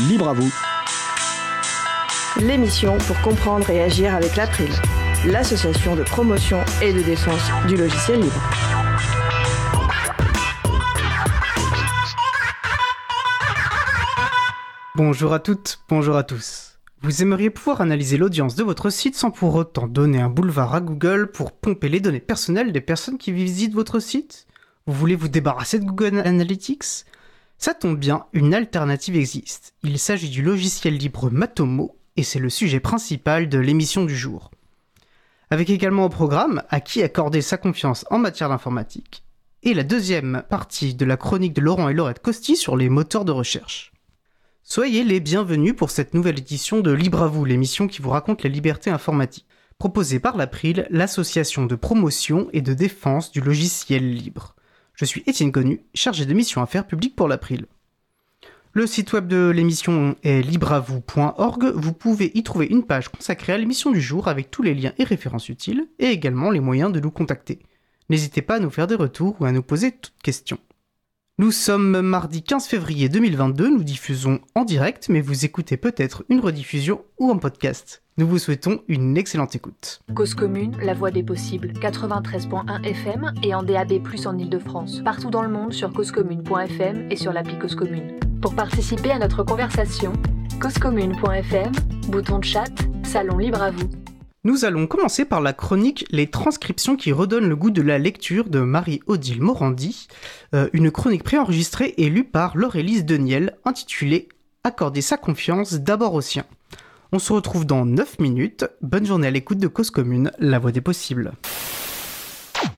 Libre à vous. L'émission pour comprendre et agir avec l'April, l'association de promotion et de défense du logiciel libre. Bonjour à toutes, bonjour à tous. Vous aimeriez pouvoir analyser l'audience de votre site sans pour autant donner un boulevard à Google pour pomper les données personnelles des personnes qui visitent votre site? Vous voulez vous débarrasser de Google Analytics? Ça tombe bien, une alternative existe. Il s'agit du logiciel libre Matomo et c'est le sujet principal de l'émission du jour. Avec également au programme à qui accorder sa confiance en matière d'informatique et la deuxième partie de la chronique de Laurent et Laurette Costi sur les moteurs de recherche. Soyez les bienvenus pour cette nouvelle édition de Libre à vous, l'émission qui vous raconte la liberté informatique, proposée par l'April, l'association de promotion et de défense du logiciel libre. Je suis Étienne Connu, chargé de mission affaires publiques pour l'April. Le site web de l'émission est libreavou.org. Vous pouvez y trouver une page consacrée à l'émission du jour avec tous les liens et références utiles et également les moyens de nous contacter. N'hésitez pas à nous faire des retours ou à nous poser toutes questions. Nous sommes mardi 15 février 2022, nous diffusons en direct, mais vous écoutez peut-être une rediffusion ou un podcast. Nous vous souhaitons une excellente écoute. Cause commune, la voix des possibles, 93.1 FM et en DAB+, en Ile-de-France. Partout dans le monde sur causecommune.fm et sur l'appli Cause Commune. Pour participer à notre conversation, causecommune.fm, bouton de chat, salon libre à vous. Nous allons commencer par la chronique Les transcriptions qui redonnent le goût de la lecture de Marie-Odile Morandi, euh, une chronique préenregistrée et lue par Laurélise Deniel, intitulée Accorder sa confiance d'abord au sien. On se retrouve dans 9 minutes. Bonne journée à l'écoute de Cause Commune, la voix des possibles.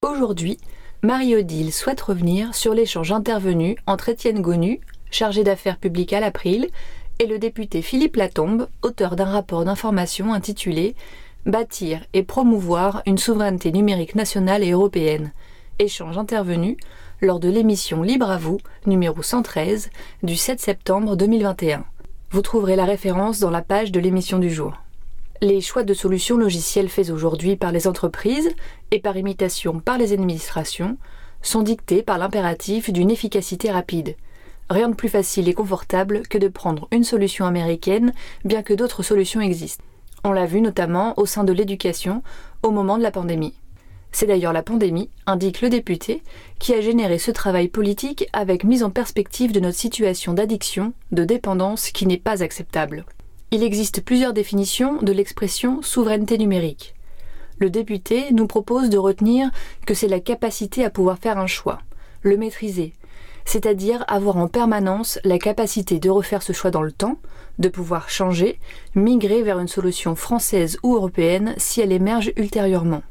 Aujourd'hui, Marie-Odile souhaite revenir sur l'échange intervenu entre Étienne Gonu, chargé d'affaires publiques à l'April, et le député Philippe Latombe, auteur d'un rapport d'information intitulé bâtir et promouvoir une souveraineté numérique nationale et européenne. Échange intervenu lors de l'émission Libre à vous, numéro 113, du 7 septembre 2021. Vous trouverez la référence dans la page de l'émission du jour. Les choix de solutions logicielles faits aujourd'hui par les entreprises et par imitation par les administrations sont dictés par l'impératif d'une efficacité rapide. Rien de plus facile et confortable que de prendre une solution américaine, bien que d'autres solutions existent. On l'a vu notamment au sein de l'éducation au moment de la pandémie. C'est d'ailleurs la pandémie, indique le député, qui a généré ce travail politique avec mise en perspective de notre situation d'addiction, de dépendance qui n'est pas acceptable. Il existe plusieurs définitions de l'expression souveraineté numérique. Le député nous propose de retenir que c'est la capacité à pouvoir faire un choix, le maîtriser, c'est-à-dire avoir en permanence la capacité de refaire ce choix dans le temps, de pouvoir changer, migrer vers une solution française ou européenne si elle émerge ultérieurement.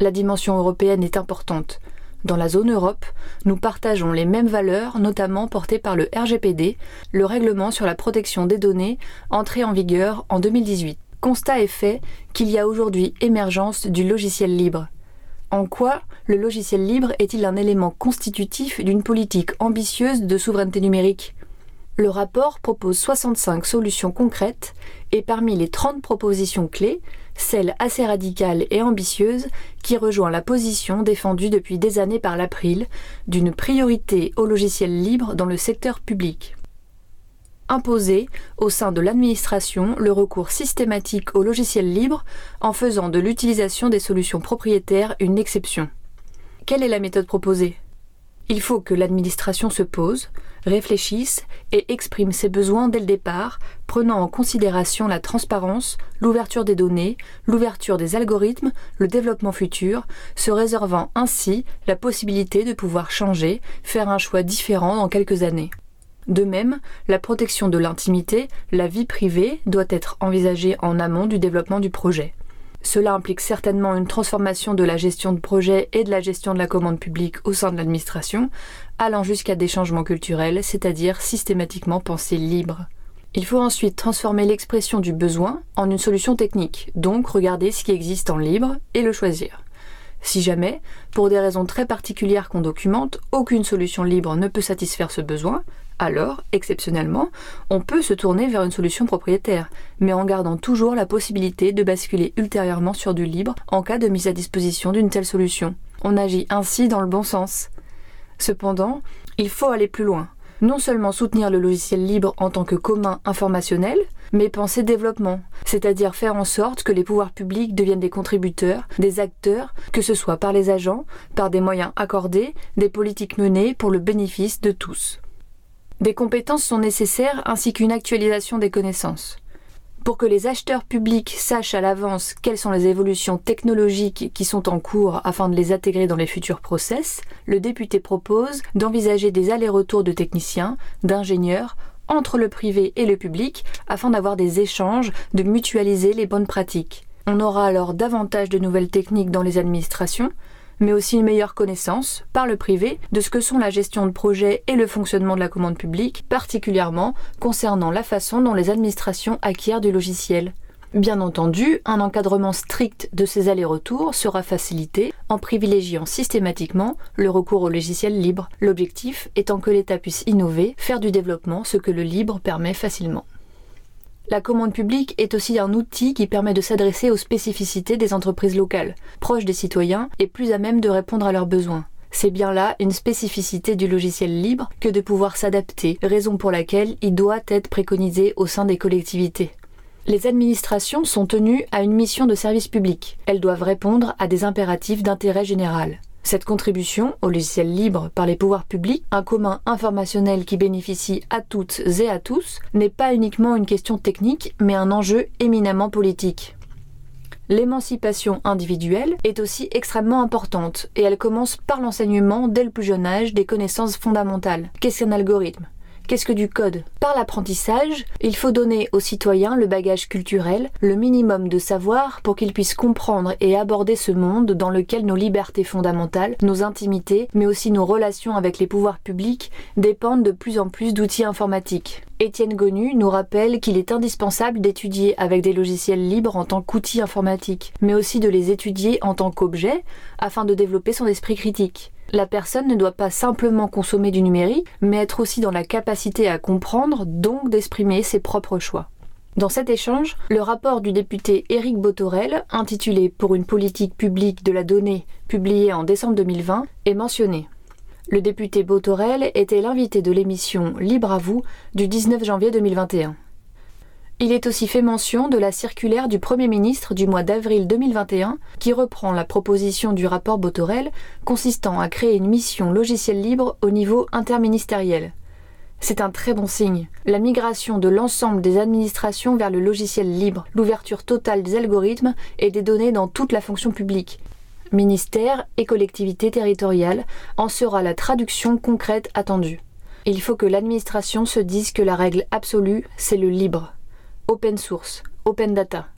La dimension européenne est importante. Dans la zone Europe, nous partageons les mêmes valeurs, notamment portées par le RGPD, le règlement sur la protection des données, entré en vigueur en 2018. Constat est fait qu'il y a aujourd'hui émergence du logiciel libre. En quoi le logiciel libre est-il un élément constitutif d'une politique ambitieuse de souveraineté numérique? Le rapport propose 65 solutions concrètes et parmi les 30 propositions clés, celle assez radicale et ambitieuse qui rejoint la position défendue depuis des années par l'April d'une priorité au logiciel libre dans le secteur public imposer au sein de l'administration le recours systématique au logiciel libre en faisant de l'utilisation des solutions propriétaires une exception. Quelle est la méthode proposée? Il faut que l'administration se pose, réfléchisse et exprime ses besoins dès le départ, prenant en considération la transparence, l'ouverture des données, l'ouverture des algorithmes, le développement futur, se réservant ainsi la possibilité de pouvoir changer, faire un choix différent dans quelques années. De même, la protection de l'intimité, la vie privée, doit être envisagée en amont du développement du projet. Cela implique certainement une transformation de la gestion de projet et de la gestion de la commande publique au sein de l'administration, allant jusqu'à des changements culturels, c'est-à-dire systématiquement pensés libres. Il faut ensuite transformer l'expression du besoin en une solution technique, donc regarder ce qui existe en libre et le choisir. Si jamais, pour des raisons très particulières qu'on documente, aucune solution libre ne peut satisfaire ce besoin, alors, exceptionnellement, on peut se tourner vers une solution propriétaire, mais en gardant toujours la possibilité de basculer ultérieurement sur du libre en cas de mise à disposition d'une telle solution. On agit ainsi dans le bon sens. Cependant, il faut aller plus loin. Non seulement soutenir le logiciel libre en tant que commun informationnel, mais penser développement, c'est-à-dire faire en sorte que les pouvoirs publics deviennent des contributeurs, des acteurs, que ce soit par les agents, par des moyens accordés, des politiques menées pour le bénéfice de tous. Des compétences sont nécessaires ainsi qu'une actualisation des connaissances. Pour que les acheteurs publics sachent à l'avance quelles sont les évolutions technologiques qui sont en cours afin de les intégrer dans les futurs process, le député propose d'envisager des allers-retours de techniciens, d'ingénieurs, entre le privé et le public afin d'avoir des échanges, de mutualiser les bonnes pratiques. On aura alors davantage de nouvelles techniques dans les administrations, mais aussi une meilleure connaissance, par le privé, de ce que sont la gestion de projets et le fonctionnement de la commande publique, particulièrement concernant la façon dont les administrations acquièrent du logiciel. Bien entendu, un encadrement strict de ces allers-retours sera facilité en privilégiant systématiquement le recours au logiciel libre, l'objectif étant que l'État puisse innover, faire du développement ce que le libre permet facilement. La commande publique est aussi un outil qui permet de s'adresser aux spécificités des entreprises locales, proches des citoyens et plus à même de répondre à leurs besoins. C'est bien là une spécificité du logiciel libre que de pouvoir s'adapter, raison pour laquelle il doit être préconisé au sein des collectivités. Les administrations sont tenues à une mission de service public. Elles doivent répondre à des impératifs d'intérêt général. Cette contribution au logiciel libre par les pouvoirs publics, un commun informationnel qui bénéficie à toutes et à tous, n'est pas uniquement une question technique, mais un enjeu éminemment politique. L'émancipation individuelle est aussi extrêmement importante et elle commence par l'enseignement dès le plus jeune âge des connaissances fondamentales. Qu'est-ce qu'un algorithme Qu'est-ce que du code? Par l'apprentissage, il faut donner aux citoyens le bagage culturel, le minimum de savoir pour qu'ils puissent comprendre et aborder ce monde dans lequel nos libertés fondamentales, nos intimités, mais aussi nos relations avec les pouvoirs publics dépendent de plus en plus d'outils informatiques. Étienne Gonu nous rappelle qu'il est indispensable d'étudier avec des logiciels libres en tant qu'outils informatiques, mais aussi de les étudier en tant qu'objets afin de développer son esprit critique. La personne ne doit pas simplement consommer du numérique, mais être aussi dans la capacité à comprendre, donc d'exprimer ses propres choix. Dans cet échange, le rapport du député Éric Botorel, intitulé Pour une politique publique de la donnée, publié en décembre 2020, est mentionné. Le député Botorel était l'invité de l'émission Libre à vous du 19 janvier 2021. Il est aussi fait mention de la circulaire du Premier ministre du mois d'avril 2021 qui reprend la proposition du rapport Botorel consistant à créer une mission logiciel libre au niveau interministériel. C'est un très bon signe. La migration de l'ensemble des administrations vers le logiciel libre, l'ouverture totale des algorithmes et des données dans toute la fonction publique. Ministères et collectivités territoriales en sera la traduction concrète attendue. Il faut que l'administration se dise que la règle absolue, c'est le libre open source, open data.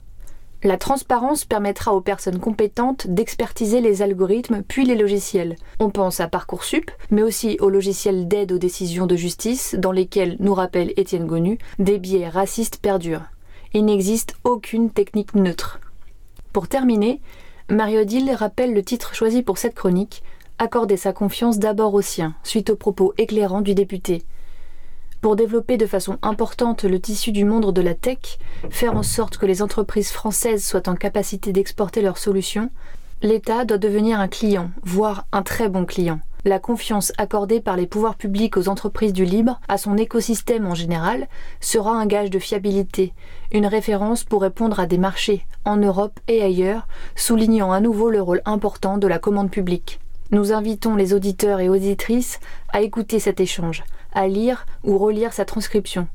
La transparence permettra aux personnes compétentes d'expertiser les algorithmes puis les logiciels. On pense à Parcoursup, mais aussi aux logiciels d'aide aux décisions de justice dans lesquels, nous rappelle Étienne Gonu, des biais racistes perdurent. Il n'existe aucune technique neutre. Pour terminer, Mario Dill rappelle le titre choisi pour cette chronique Accorder sa confiance d'abord aux siens, suite aux propos éclairants du député pour développer de façon importante le tissu du monde de la tech, faire en sorte que les entreprises françaises soient en capacité d'exporter leurs solutions, l'État doit devenir un client, voire un très bon client. La confiance accordée par les pouvoirs publics aux entreprises du libre, à son écosystème en général, sera un gage de fiabilité, une référence pour répondre à des marchés, en Europe et ailleurs, soulignant à nouveau le rôle important de la commande publique. Nous invitons les auditeurs et auditrices à écouter cet échange, à lire ou relire sa transcription.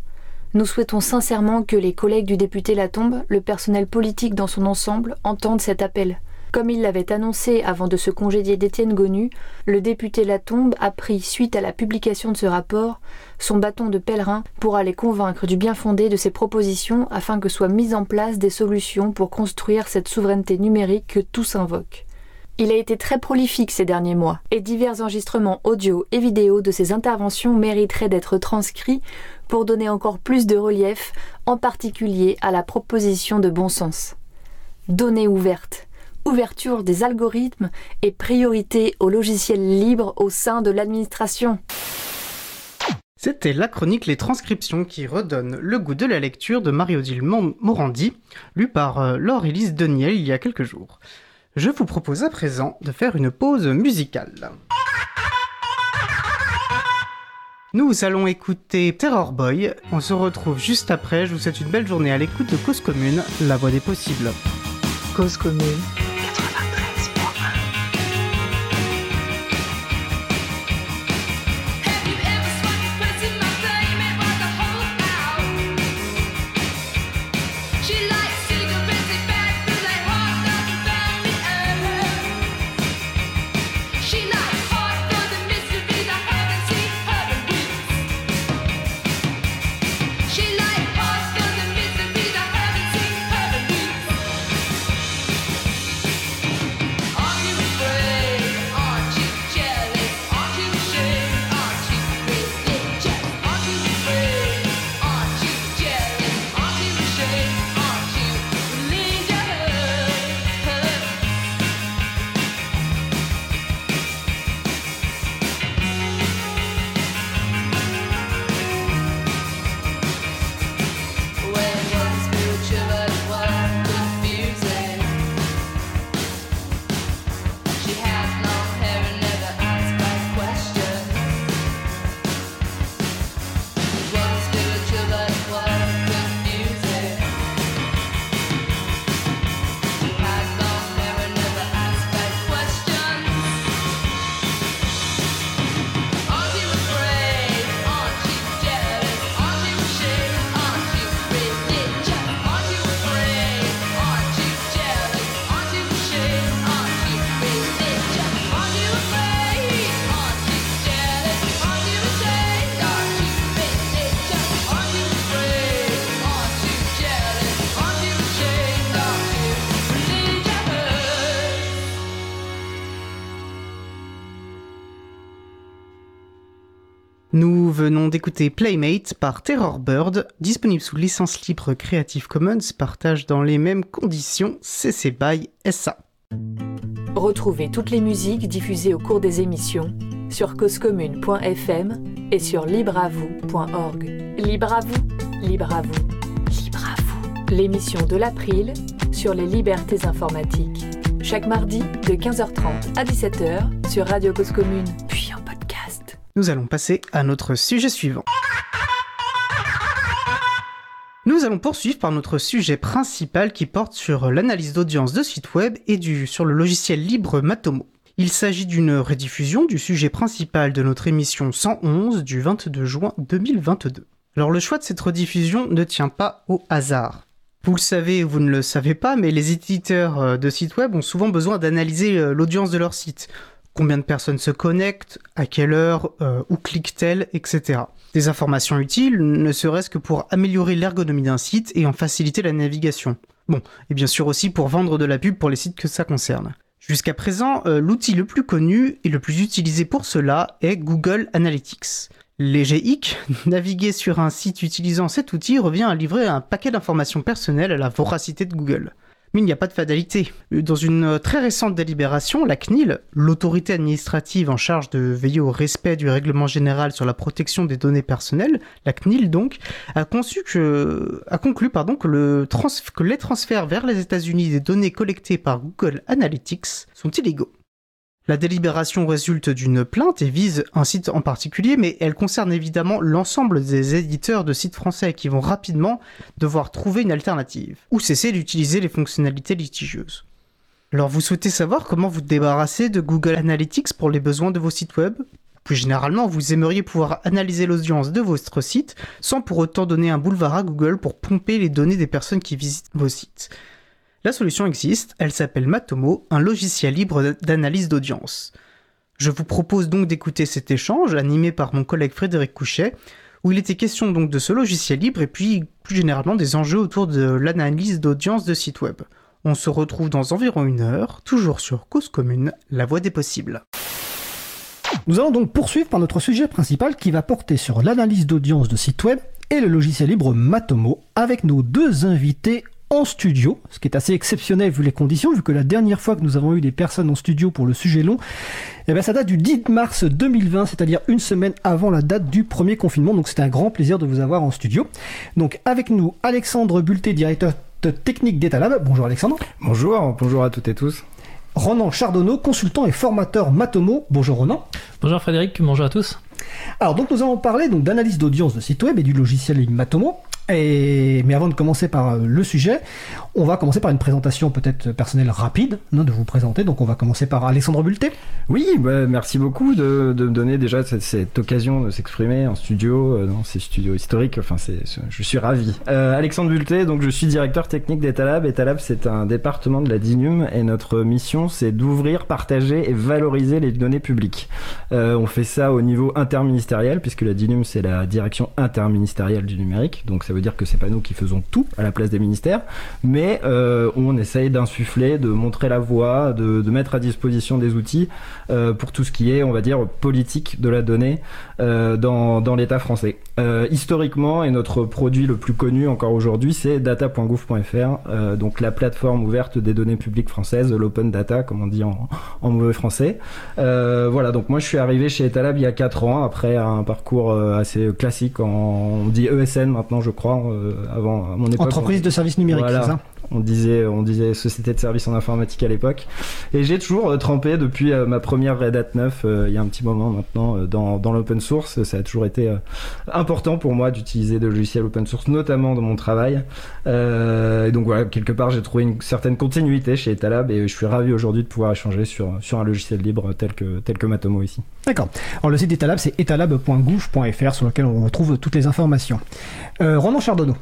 Nous souhaitons sincèrement que les collègues du député Latombe, le personnel politique dans son ensemble, entendent cet appel. Comme il l'avait annoncé avant de se congédier d'Étienne Gonu, le député Latombe a pris, suite à la publication de ce rapport, son bâton de pèlerin pour aller convaincre du bien fondé de ses propositions afin que soient mises en place des solutions pour construire cette souveraineté numérique que tous invoquent. Il a été très prolifique ces derniers mois, et divers enregistrements audio et vidéo de ses interventions mériteraient d'être transcrits pour donner encore plus de relief, en particulier à la proposition de bon sens. Données ouvertes, ouverture des algorithmes et priorité aux logiciels libres au sein de l'administration. C'était la chronique Les Transcriptions qui redonne le goût de la lecture de Marie-Odile Morandi, lue par euh, Laure-Élise Deniel il y a quelques jours je vous propose à présent de faire une pause musicale. Nous allons écouter Terror Boy. On se retrouve juste après. Je vous souhaite une belle journée à l'écoute de Cause Commune, la voix des possibles. Cause commune. Venons d'écouter Playmate par Terror Bird, disponible sous licence libre Creative Commons, partage dans les mêmes conditions CC BY SA. Retrouvez toutes les musiques diffusées au cours des émissions sur causecommune.fm et sur libreavoue.org. Libre à vous, libre à vous, libre à vous. L'émission de l'April sur les libertés informatiques. Chaque mardi de 15h30 à 17h sur Radio Cause Commune, puis en. Nous allons passer à notre sujet suivant. Nous allons poursuivre par notre sujet principal qui porte sur l'analyse d'audience de sites web et du, sur le logiciel libre Matomo. Il s'agit d'une rediffusion du sujet principal de notre émission 111 du 22 juin 2022. Alors le choix de cette rediffusion ne tient pas au hasard. Vous le savez ou vous ne le savez pas, mais les éditeurs euh, de sites web ont souvent besoin d'analyser euh, l'audience de leur site. Combien de personnes se connectent, à quelle heure, euh, où cliquent-elles, etc. Des informations utiles, ne serait-ce que pour améliorer l'ergonomie d'un site et en faciliter la navigation. Bon, et bien sûr aussi pour vendre de la pub pour les sites que ça concerne. Jusqu'à présent, euh, l'outil le plus connu et le plus utilisé pour cela est Google Analytics. Léger hic, naviguer sur un site utilisant cet outil revient à livrer un paquet d'informations personnelles à la voracité de Google. Mais il n'y a pas de fatalité. Dans une euh, très récente délibération, la CNIL, l'autorité administrative en charge de veiller au respect du règlement général sur la protection des données personnelles, la CNIL donc, a, conclu que les transferts vers les États-Unis des données collectées par Google Analytics sont illégaux. La délibération résulte d'une plainte et vise un site en particulier, mais elle concerne évidemment l'ensemble des éditeurs de sites français qui vont rapidement devoir trouver une alternative, ou cesser d'utiliser les fonctionnalités litigieuses. Alors vous souhaitez savoir comment vous débarrasser de Google Analytics pour les besoins de vos sites web? Plus généralement, vous aimeriez pouvoir analyser l'audience de votre site sans pour autant donner un boulevard à Google pour pomper les données des personnes qui visitent vos sites. La solution existe, elle s'appelle Matomo, un logiciel libre d'analyse d'audience. Je vous propose donc d'écouter cet échange animé par mon collègue Frédéric Couchet, où il était question donc de ce logiciel libre et puis plus généralement des enjeux autour de l'analyse d'audience de sites web. On se retrouve dans environ une heure, toujours sur Cause Commune, la voie des possibles. Nous allons donc poursuivre par notre sujet principal qui va porter sur l'analyse d'audience de sites web et le logiciel libre Matomo avec nos deux invités en studio, ce qui est assez exceptionnel vu les conditions, vu que la dernière fois que nous avons eu des personnes en studio pour le sujet long, eh ben ça date du 10 mars 2020, c'est-à-dire une semaine avant la date du premier confinement, donc c'était un grand plaisir de vous avoir en studio. Donc avec nous, Alexandre Bulté, directeur technique d'Etalab. Bonjour Alexandre. Bonjour, bonjour à toutes et tous. Ronan Chardonneau, consultant et formateur Matomo. Bonjour Ronan. Bonjour Frédéric, bonjour à tous. Alors donc nous allons parler donc d'analyse d'audience de site web et du logiciel Matomo. Mais avant de commencer par euh, le sujet, on va commencer par une présentation peut-être personnelle rapide non, de vous présenter. Donc on va commencer par Alexandre Bulté. Oui, bah, merci beaucoup de, me donner déjà cette, occasion de s'exprimer en studio, euh, dans ces studios historiques. Enfin, je suis ravi. Euh, Alexandre Bulté, donc je suis directeur technique d'Etalab. Etalab, c'est un département de la DINUM et notre mission, c'est d'ouvrir, partager et valoriser les données publiques. On fait ça au niveau interministériel, puisque la DINUM, c'est la direction interministérielle du numérique. Donc ça veut dire que c'est pas nous qui faisons tout à la place des ministères, mais euh, on essaye d'insuffler, de montrer la voie, de, mettre à disposition des outils euh, pour tout ce qui est, on va dire, politique de la donnée euh, dans, dans l'État français. Euh, historiquement, et notre produit le plus connu encore aujourd'hui, c'est data.gouv.fr, euh, donc la plateforme ouverte des données publiques françaises, l'open data, comme on dit en, en mauvais français. Euh, voilà, donc moi je suis arrivé chez Etalab il y a 4 ans, après un parcours euh, assez classique, en, on dit ESN maintenant je crois, euh, avant à mon époque. Entreprise de services numériques, Voilà. c'est ça? On disait, on disait société de services en informatique à l'époque. Et j'ai toujours euh, trempé depuis euh, ma première Red Hat 9, euh, il y a un petit moment maintenant, dans, dans l'open source. Ça a toujours été important pour moi d'utiliser des logiciels open source, notamment dans mon travail. Et donc voilà, quelque part, j'ai trouvé une certaine continuité chez Etalab et je suis ravi aujourd'hui de pouvoir échanger sur, sur un logiciel libre tel que, tel que Matomo ici. D'accord. Alors le site d'Etalab, c'est etalab.gouv.fr sur lequel on retrouve toutes les informations. Euh, Chardonneau.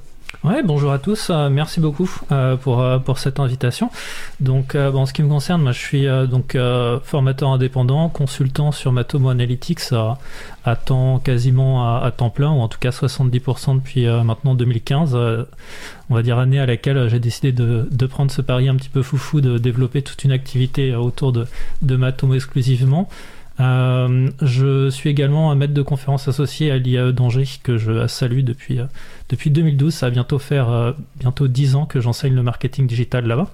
Ouais, bonjour à tous. euh, merci beaucoup euh, pour euh, pour cette invitation. Donc, en ce qui me concerne, moi, je suis donc formateur indépendant, consultant sur Matomo Analytics à, temps quasiment à, temps plein, ou en tout cas 70% depuis maintenant 2015. euh, on va dire année à laquelle j'ai décidé de, prendre ce pari un petit peu foufou de développer toute une activité autour de, de Matomo exclusivement. Je suis également un maître de conférence associé à l'IAE d'Angers que je salue depuis, depuis 2012. Ça va bientôt faire euh, bientôt 10 ans que j'enseigne le marketing digital là-bas.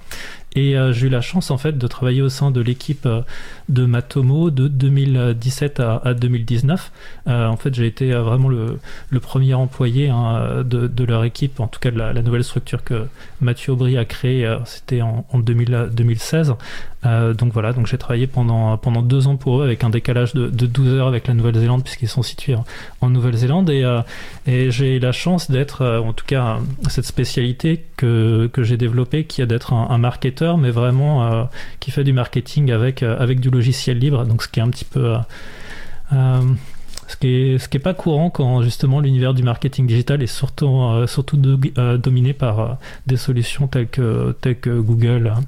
Et euh, j'ai eu la chance en fait de travailler au sein de l'équipe euh, de Matomo de 2017 à, à 2019. Euh, en fait, j'ai été vraiment le, premier employé hein, de, leur équipe, en tout cas de la, nouvelle structure que Mathieu Aubry a créée. C'était en, en 2000 2016. Euh, donc voilà, donc j'ai travaillé pendant, pendant deux ans pour eux avec un décalage de, de 12 heures avec la Nouvelle-Zélande puisqu'ils sont situés en, Nouvelle-Zélande et, et j'ai la chance d'être, euh, en tout cas, cette spécialité que, que j'ai développée qui est d'être un, marketeur mais vraiment euh, qui fait du marketing avec, euh, avec du logiciel libre, donc ce qui est un petit peu... ce qui est, ce qui est pas courant quand justement l'univers du marketing digital est surtout, surtout do- dominé par des solutions telles que, telles que Google, euh,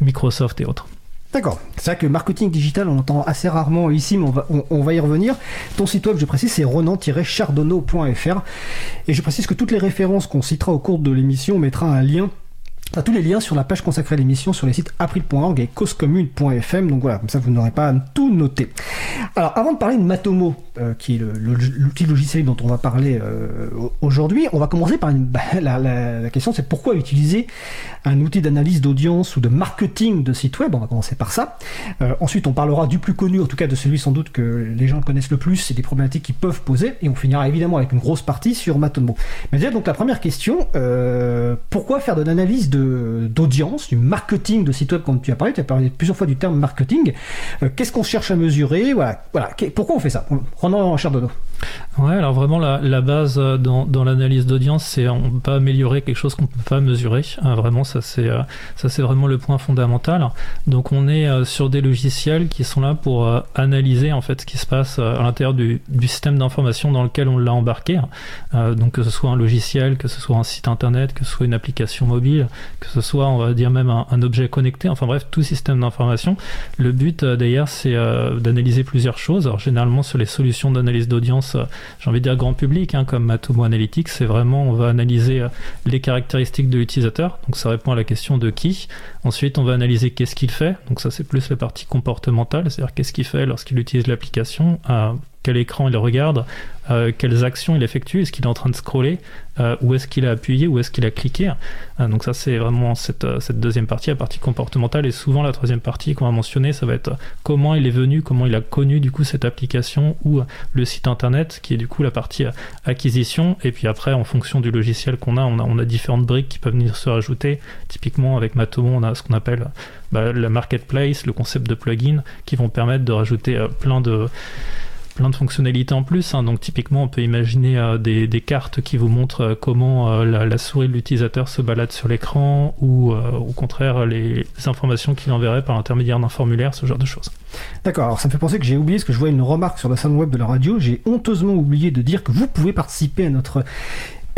Microsoft et autres. D'accord. C'est vrai que marketing digital, on entend assez rarement ici, mais on va, on, va y revenir. Ton site web, je précise, c'est ronan-chardonneau.fr. Et je précise que toutes les références qu'on citera au cours de l'émission, on mettra un lien tous les liens sur la page consacrée à l'émission sur les sites april.org et causecommune.fm. Donc voilà, comme ça vous n'aurez pas à tout noter. Alors avant de parler de Matomo, euh, qui est l'outil logiciel dont on va parler euh, aujourd'hui, on va commencer par bah, la, question c'est pourquoi utiliser un outil d'analyse d'audience ou de marketing de site web? On va commencer par ça. Euh, ensuite, on parlera du plus connu, en tout cas de celui sans doute que les gens connaissent le plus et des problématiques qu'ils peuvent poser. Et on finira évidemment avec une grosse partie sur Matomo. Mais déjà, donc la première question, pourquoi faire de l'analyse de- d'audience, du marketing de site web comme tu as parlé Tu as parlé plusieurs fois du terme marketing. Euh, Qu'est-ce qu'on cherche à mesurer? Voilà. voilà. Pourquoi on fait ça? Ronan Chardonneau. Ouais, alors vraiment la, base euh, dans, l'analyse d'audience, c'est on peut pas améliorer quelque chose qu'on peut pas mesurer. Euh, vraiment, ça c'est euh, ça c'est vraiment le point fondamental. Donc on est sur des logiciels qui sont là pour analyser en fait ce qui se passe à l'intérieur du, système d'information dans lequel on l'a embarqué. Donc que ce soit un logiciel, que ce soit un site internet, que ce soit une application mobile, que ce soit on va dire même un, objet connecté. Enfin bref, tout système d'information. Le but d'ailleurs, c'est d'analyser plusieurs choses. Alors généralement sur les solutions d'analyse d'audience, euh, j'ai envie de dire grand public, hein, comme Matomo Analytics, c'est vraiment on va analyser euh, les caractéristiques de l'utilisateur. Donc ça répond à la question de qui. Ensuite, on va analyser qu'est-ce qu'il fait. Donc ça c'est plus la partie comportementale, c'est-à-dire qu'est-ce qu'il fait lorsqu'il utilise l'application. Quel écran il regarde, euh, quelles actions il effectue, est-ce qu'il est en train de scroller, euh, où est-ce qu'il a appuyé, où est-ce qu'il a cliqué. Euh, donc ça c'est vraiment cette, deuxième partie, la partie comportementale, et souvent la troisième partie qu'on va mentionner, ça va être comment il est venu, comment il a connu du coup cette application ou le site internet, qui est du coup la partie acquisition, et puis après en fonction du logiciel qu'on a, on a, différentes briques qui peuvent venir se rajouter. Typiquement avec Matomo, on a ce qu'on appelle bah, la marketplace, le concept de plugin, qui vont permettre de rajouter plein de plein de fonctionnalités en plus. hein. Donc typiquement, on peut imaginer euh, des, cartes qui vous montrent euh, comment euh, la, souris de l'utilisateur se balade sur l'écran ou au contraire les informations qu'il enverrait par l'intermédiaire d'un formulaire, ce genre de choses. D'accord, alors ça me fait penser que j'ai oublié, parce que je vois une remarque sur la salle web de la radio, j'ai honteusement oublié de dire que vous pouvez participer à notre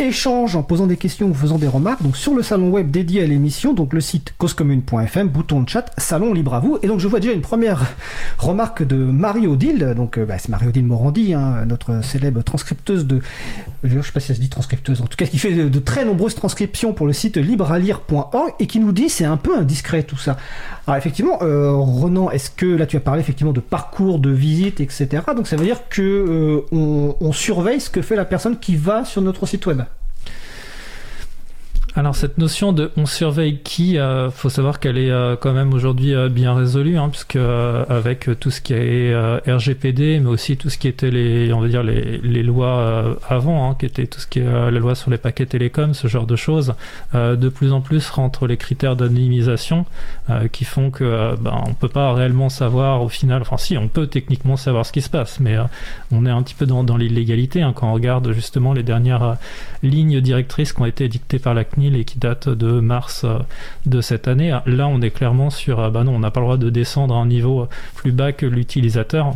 échange en posant des questions ou faisant des remarques. Donc sur le salon web dédié à l'émission, donc le site causecommune.fm, bouton de chat, salon libre à vous. Et donc je vois déjà une première remarque de Marie-Odile, donc euh, bah, c'est Marie-Odile Morandi, hein, notre célèbre transcripteuse de... Je sais pas si ça se dit transcripteuse, en tout cas qui fait de, très nombreuses transcriptions pour le site librealire.org et qui nous dit c'est un peu indiscret tout ça. Alors effectivement, euh, Renan, est-ce que là tu as parlé effectivement de parcours, de visite, etc. Donc ça veut dire que euh, on surveille ce que fait la personne qui va sur notre site web. Alors cette notion de on surveille qui, euh, faut savoir qu'elle est euh, quand même aujourd'hui euh, bien résolue, hein, puisque euh, avec tout ce qui est euh, RGPD, mais aussi tout ce qui était les, on va dire les, les lois euh, avant, hein, qui étaient tout ce qui est euh, la loi sur les paquets télécoms, ce genre de choses, euh, de plus en plus rentrent les critères d'anonymisation euh, qui font que euh, ben, on peut pas réellement savoir au final, enfin si on peut techniquement savoir ce qui se passe, mais euh, on est un petit peu dans, dans l'illégalité hein, quand on regarde justement les dernières euh, lignes directrices qui ont été dictées par la CNIL et qui datent de mars euh, de cette année. Là, on est clairement sur, euh, bah non, on n'a pas le droit de descendre à un niveau plus bas que l'utilisateur.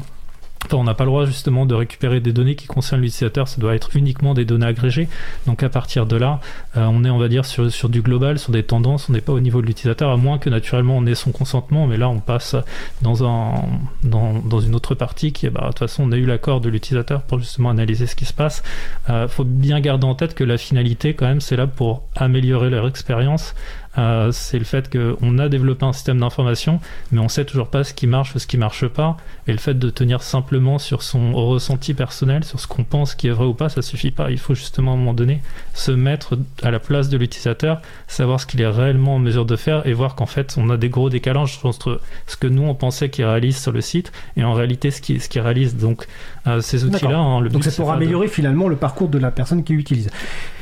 On n'a pas le droit justement de récupérer des données qui concernent l'utilisateur, ça doit être uniquement des données agrégées. Donc à partir de là, euh, on est on va dire sur, du global, sur des tendances, on n'est pas au niveau de l'utilisateur, à moins que naturellement on ait son consentement, mais là on passe dans, un, dans, dans une autre partie qui est, bah, de toute façon on a eu l'accord de l'utilisateur pour justement analyser ce qui se passe. Il faut bien garder en tête que la finalité quand même c'est là pour améliorer leur expérience. Euh, c'est le fait qu'on a développé un système d'information, mais on sait toujours pas ce qui marche ou ce qui marche pas. Et le fait de tenir simplement sur son ressenti personnel, sur ce qu'on pense qui est vrai ou pas, ça suffit pas. Il faut justement à un moment donné se mettre à la place de l'utilisateur, savoir ce qu'il est réellement en mesure de faire et voir qu'en fait on a des gros décalages entre ce que nous on pensait qu'il réalise sur le site et en réalité ce qu'il ce qu'il réalise. Donc euh, ces outils-là, hein, le Donc c'est pour de- améliorer finalement le parcours de la personne qui l'utilise.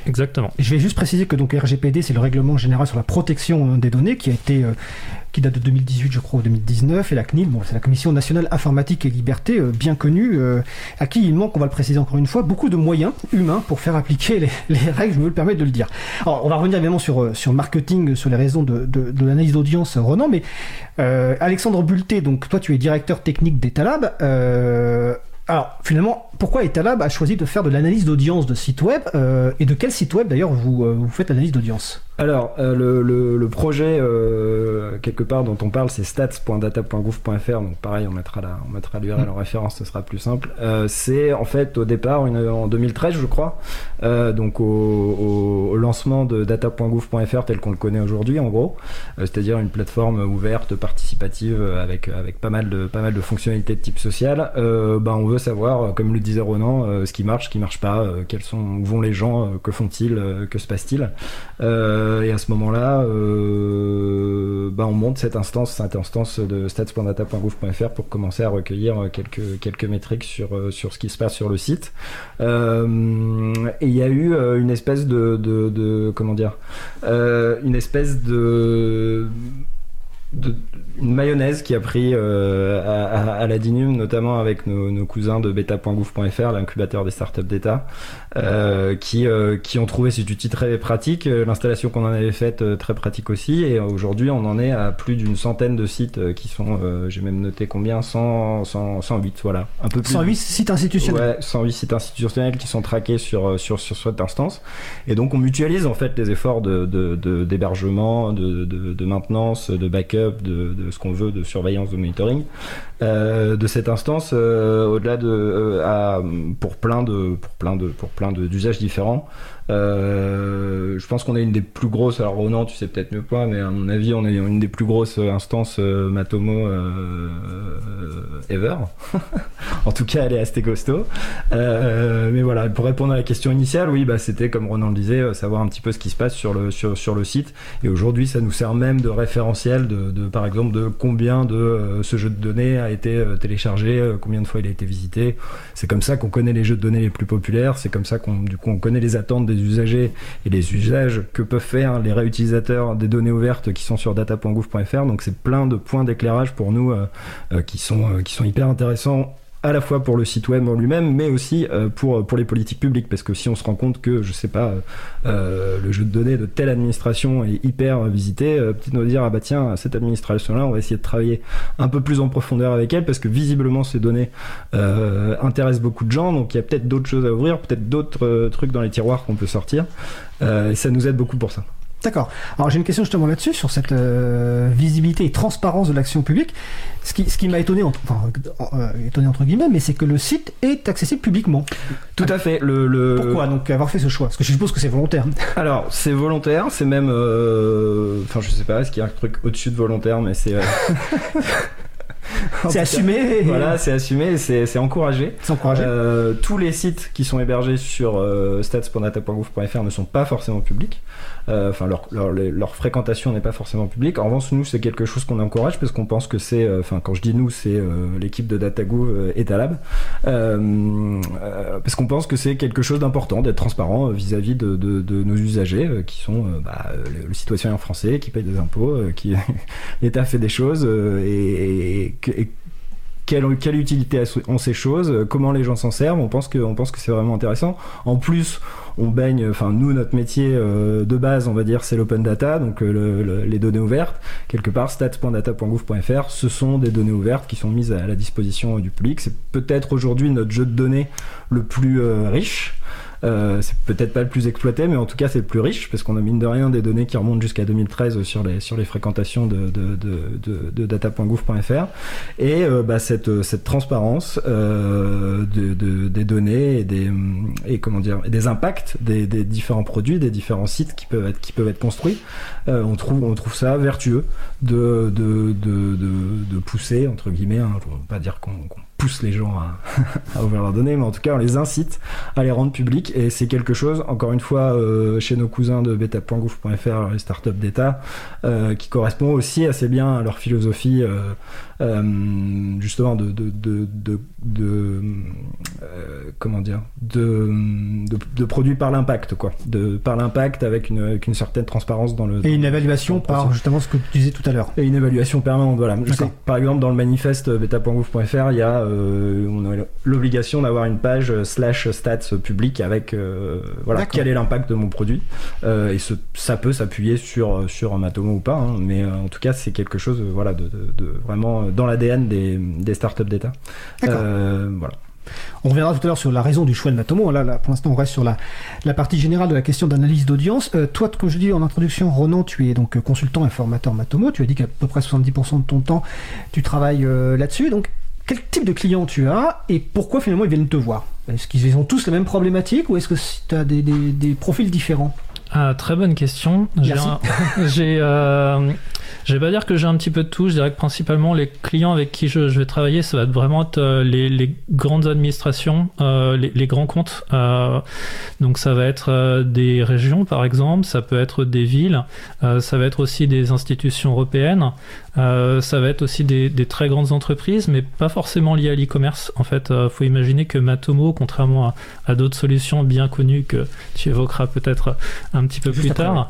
Exactement. Je vais juste préciser que donc RGPD, c'est le règlement général sur la protection euh, des données qui a été euh, qui date de 2018, je crois, ou 2019, et la CNIL, bon, c'est la Commission nationale informatique et liberté, euh, bien connue, euh, à qui il manque, on va le préciser encore une fois, beaucoup de moyens humains pour faire appliquer les, les règles, je me le permets de le dire. Alors, on va revenir évidemment sur, sur marketing, sur les raisons de, de, de l'analyse d'audience, Ronan, mais Alexandre Bulté, donc toi tu es directeur technique d'Etalab. Alors, finalement, pourquoi Etalab a choisi de faire de l'analyse d'audience de site web euh, Et de quel site web d'ailleurs vous, euh, vous faites l'analyse d'audience? Alors, euh, le, le- le projet, euh, quelque part, dont on parle, c'est stats.data.gouv.fr. Donc, pareil, on mettra la, on mettra l'URL en référence, ce sera plus simple. Euh, c'est en fait au départ, une, en 2013, je crois, euh, donc au, au- au lancement de data.gouv.fr tel qu'on le connaît aujourd'hui, en gros, Euh, c'est-à-dire une plateforme ouverte, participative, avec avec pas mal de pas mal de fonctionnalités de type social. Euh, ben, on veut savoir, comme le disait Ronan, euh, ce qui marche, ce qui marche pas, euh, quels sont, où vont les gens, euh, que font-ils, euh, que se passe-t-il. Euh, et à ce moment-là, euh, bah, on monte cette instance, cette instance de stats.data.gouv.fr pour commencer à recueillir euh, quelques, quelques métriques sur, euh, sur ce qui se passe sur le site. Euh, et il y a eu euh, une espèce de, comment dire, euh, une espèce de une mayonnaise qui a pris euh, à la Dinum, notamment avec nos, nos cousins de beta.gouv.fr, l'incubateur des startups d'État, euh, qui, euh, qui ont trouvé cet outil très pratique, euh, l'installation qu'on en avait faite euh, très pratique aussi, et aujourd'hui on en est à plus d'une centaine de sites qui sont, euh, j'ai même noté combien, 100, 100, 108, voilà, un peu plus. 108 sites institutionnels. Ouais, 108 sites institutionnels qui sont traqués sur, sur, sur cette instance. Et donc, on mutualise en fait les efforts de, de, de- d'hébergement, de, de, de maintenance, de backup, de, de ce qu'on veut, de surveillance, de monitoring euh, de cette instance euh, au-delà de euh, à, pour plein de pour plein de pour plein d'usages différents. Euh, je pense qu'on est une des plus grosses. Alors Ronan, tu sais peut-être mieux que moi, mais à mon avis, on est une des plus grosses instances euh, Matomo euh, euh, ever. en tout cas, elle est assez costaud. Mais voilà, pour répondre à la question initiale, oui, bah c'était comme Ronan le disait, savoir un petit peu ce qui se passe sur le sur, sur le site. Et aujourd'hui, ça nous sert même de référentiel de, par exemple de combien de ce jeu de données a été téléchargé, combien de fois il a été visité. C'est comme ça qu'on connaît les jeux de données les plus populaires. C'est comme ça qu'on connaît les attentes des usagers et les usages que peuvent faire les réutilisateurs des données ouvertes qui sont sur data.gouv.fr. Donc c'est plein de points d'éclairage pour nous euh, euh, qui sont euh, qui sont hyper intéressants à la fois pour le site web en lui-même, mais aussi euh, pour, les politiques publiques. Parce que si on se rend compte que, je sais pas, euh, le jeu de données de telle administration est hyper visité, euh, peut-être nous dire, ah bah tiens, cette administration-là, on va essayer de travailler un peu plus en profondeur avec elle, parce que visiblement ces données euh, intéressent beaucoup de gens, donc il y a peut-être d'autres choses à ouvrir, peut-être d'autres euh, trucs dans les tiroirs qu'on peut sortir. Euh, et ça nous aide beaucoup pour ça. D'accord. Alors j'ai une question justement là-dessus, sur cette euh, visibilité et transparence de l'action publique. Ce qui, ce qui m'a étonné, entre, enfin, euh, étonné entre guillemets, mais c'est que le site est accessible publiquement. Tout à fait. Le, le... Pourquoi donc avoir fait ce choix? Parce que je suppose que c'est volontaire. Alors, c'est volontaire, c'est même. euh, Enfin, je sais pas, est-ce qu'il y a un truc au-dessus de volontaire, mais c'est. C'est assumé. et- Voilà, c'est assumé et c'est encouragé. C'est encouragé. Euh, tous les sites qui sont hébergés sur euh, stats.data.gouv.fr ne sont pas forcément publics. Euh, Enfin, leur, leur, les- leur fréquentation n'est pas forcément publique. En revanche, nous, c'est quelque chose qu'on encourage parce qu'on pense que c'est. euh, Enfin, quand je dis nous, c'est l'équipe de DataGouv et Talab. Parce qu'on pense que c'est quelque chose d'important d'être transparent vis-à-vis de, de- de nos usagers qui sont bah, le, le citoyen français qui paye des impôts, qui l'État fait des choses euh, et, et- et quelle, utilité ont ces choses, comment les gens s'en servent, on pense que, c'est vraiment intéressant. En plus, nous, notre métier euh, de base, on va dire, c'est l'open data, donc euh, le- le- les données ouvertes. Quelque part, stats.data.gouv.fr, ce sont des données ouvertes qui sont mises à la disposition du public. C'est peut-être aujourd'hui notre jeu de données le plus euh, riche. Euh, c'est peut-être pas le plus exploité, mais en tout cas c'est le plus riche parce qu'on a mine de rien des données qui remontent jusqu'à 2013 sur les sur les fréquentations de de, de, de, data.gouv.fr et euh, bah, cette cette transparence euh, de, de- des données et des hum, et comment dire des impacts des, des différents produits, des différents sites qui peuvent être qui peuvent être construits, euh, on trouve on trouve ça vertueux de de pousser entre guillemets, hein, je veux pas dire qu'on qu'on pousse les gens à, ouvrir leurs données, mais en tout cas on les incite à les rendre publics. Et c'est quelque chose, encore une fois, euh, chez nos cousins de beta.gouv.fr, les startups d'État, euh, qui correspond aussi assez bien à leur philosophie, euh, justement, de, de, de, de, euh, comment dire, de, produits par l'impact, quoi, de par l'impact avec une, avec une certaine transparence dans le Et une évaluation par justement ce que tu disais tout à l'heure. Et une évaluation permanente, voilà. Je sais par exemple, dans le manifeste euh, beta.gouv.fr, il y a euh, on a l'obligation d'avoir une page slash stats publique avec voilà quel est l'impact de mon produit. Et ce, ça peut s'appuyer sur sur un Matomo ou pas, hein, mais en tout cas c'est quelque chose voilà de, de- de vraiment dans l'ADN des, des startups d'État. D'accord. Euh, voilà. On reviendra tout à l'heure sur la raison du choix de Matomo. Là, là, pour l'instant, on reste sur la, la partie générale de la question d'analyse d'audience. Euh, toi, comme je dis en introduction, Ronan, tu es donc euh, consultant et formateur Matomo. Tu as dit qu'à peu près 70% de ton temps, tu travailles euh, là-dessus. Donc, quel type de clients tu as et pourquoi finalement ils viennent te voir? Est-ce qu'ils ont tous les mêmes problématiques ou est-ce que tu as des, des- des profils différents? Ah, très bonne question. J'ai Je vais pas dire que j'ai un petit peu de tout. Je dirais que principalement les clients avec qui je, je vais travailler, ça va être vraiment être, euh, les, les grandes administrations, euh, les, les grands comptes. Euh, donc ça va être euh, des régions par exemple, ça peut être des villes, euh, ça va être aussi des institutions européennes, euh, ça va être aussi des, des très grandes entreprises, mais pas forcément liées à l'e-commerce. En fait, euh, faut imaginer que Matomo, contrairement à, à d'autres solutions bien connues que tu évoqueras peut-être un petit peu Juste plus tard.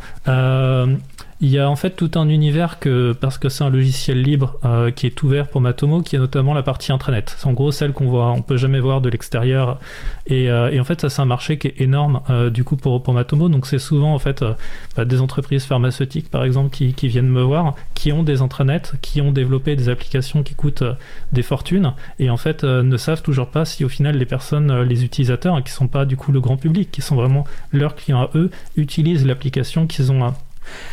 Il y a en fait tout un univers que, parce que c'est un logiciel libre euh, qui est ouvert pour Matomo, qui est notamment la partie intranet. C'est en gros celle qu'on voit, on peut jamais voir de l'extérieur. Et, euh, en fait, ça c'est un marché qui est énorme euh, du coup pour, Matomo. Donc c'est souvent en fait bah, des entreprises pharmaceutiques par exemple qui, viennent me voir, qui ont des intranets, qui ont développé des applications qui coûtent des fortunes et en fait ne savent toujours pas si au final les personnes, les utilisateurs, hein, qui sont pas du coup le grand public, qui sont vraiment leurs clients à eux, utilisent l'application qu'ils ont, euh,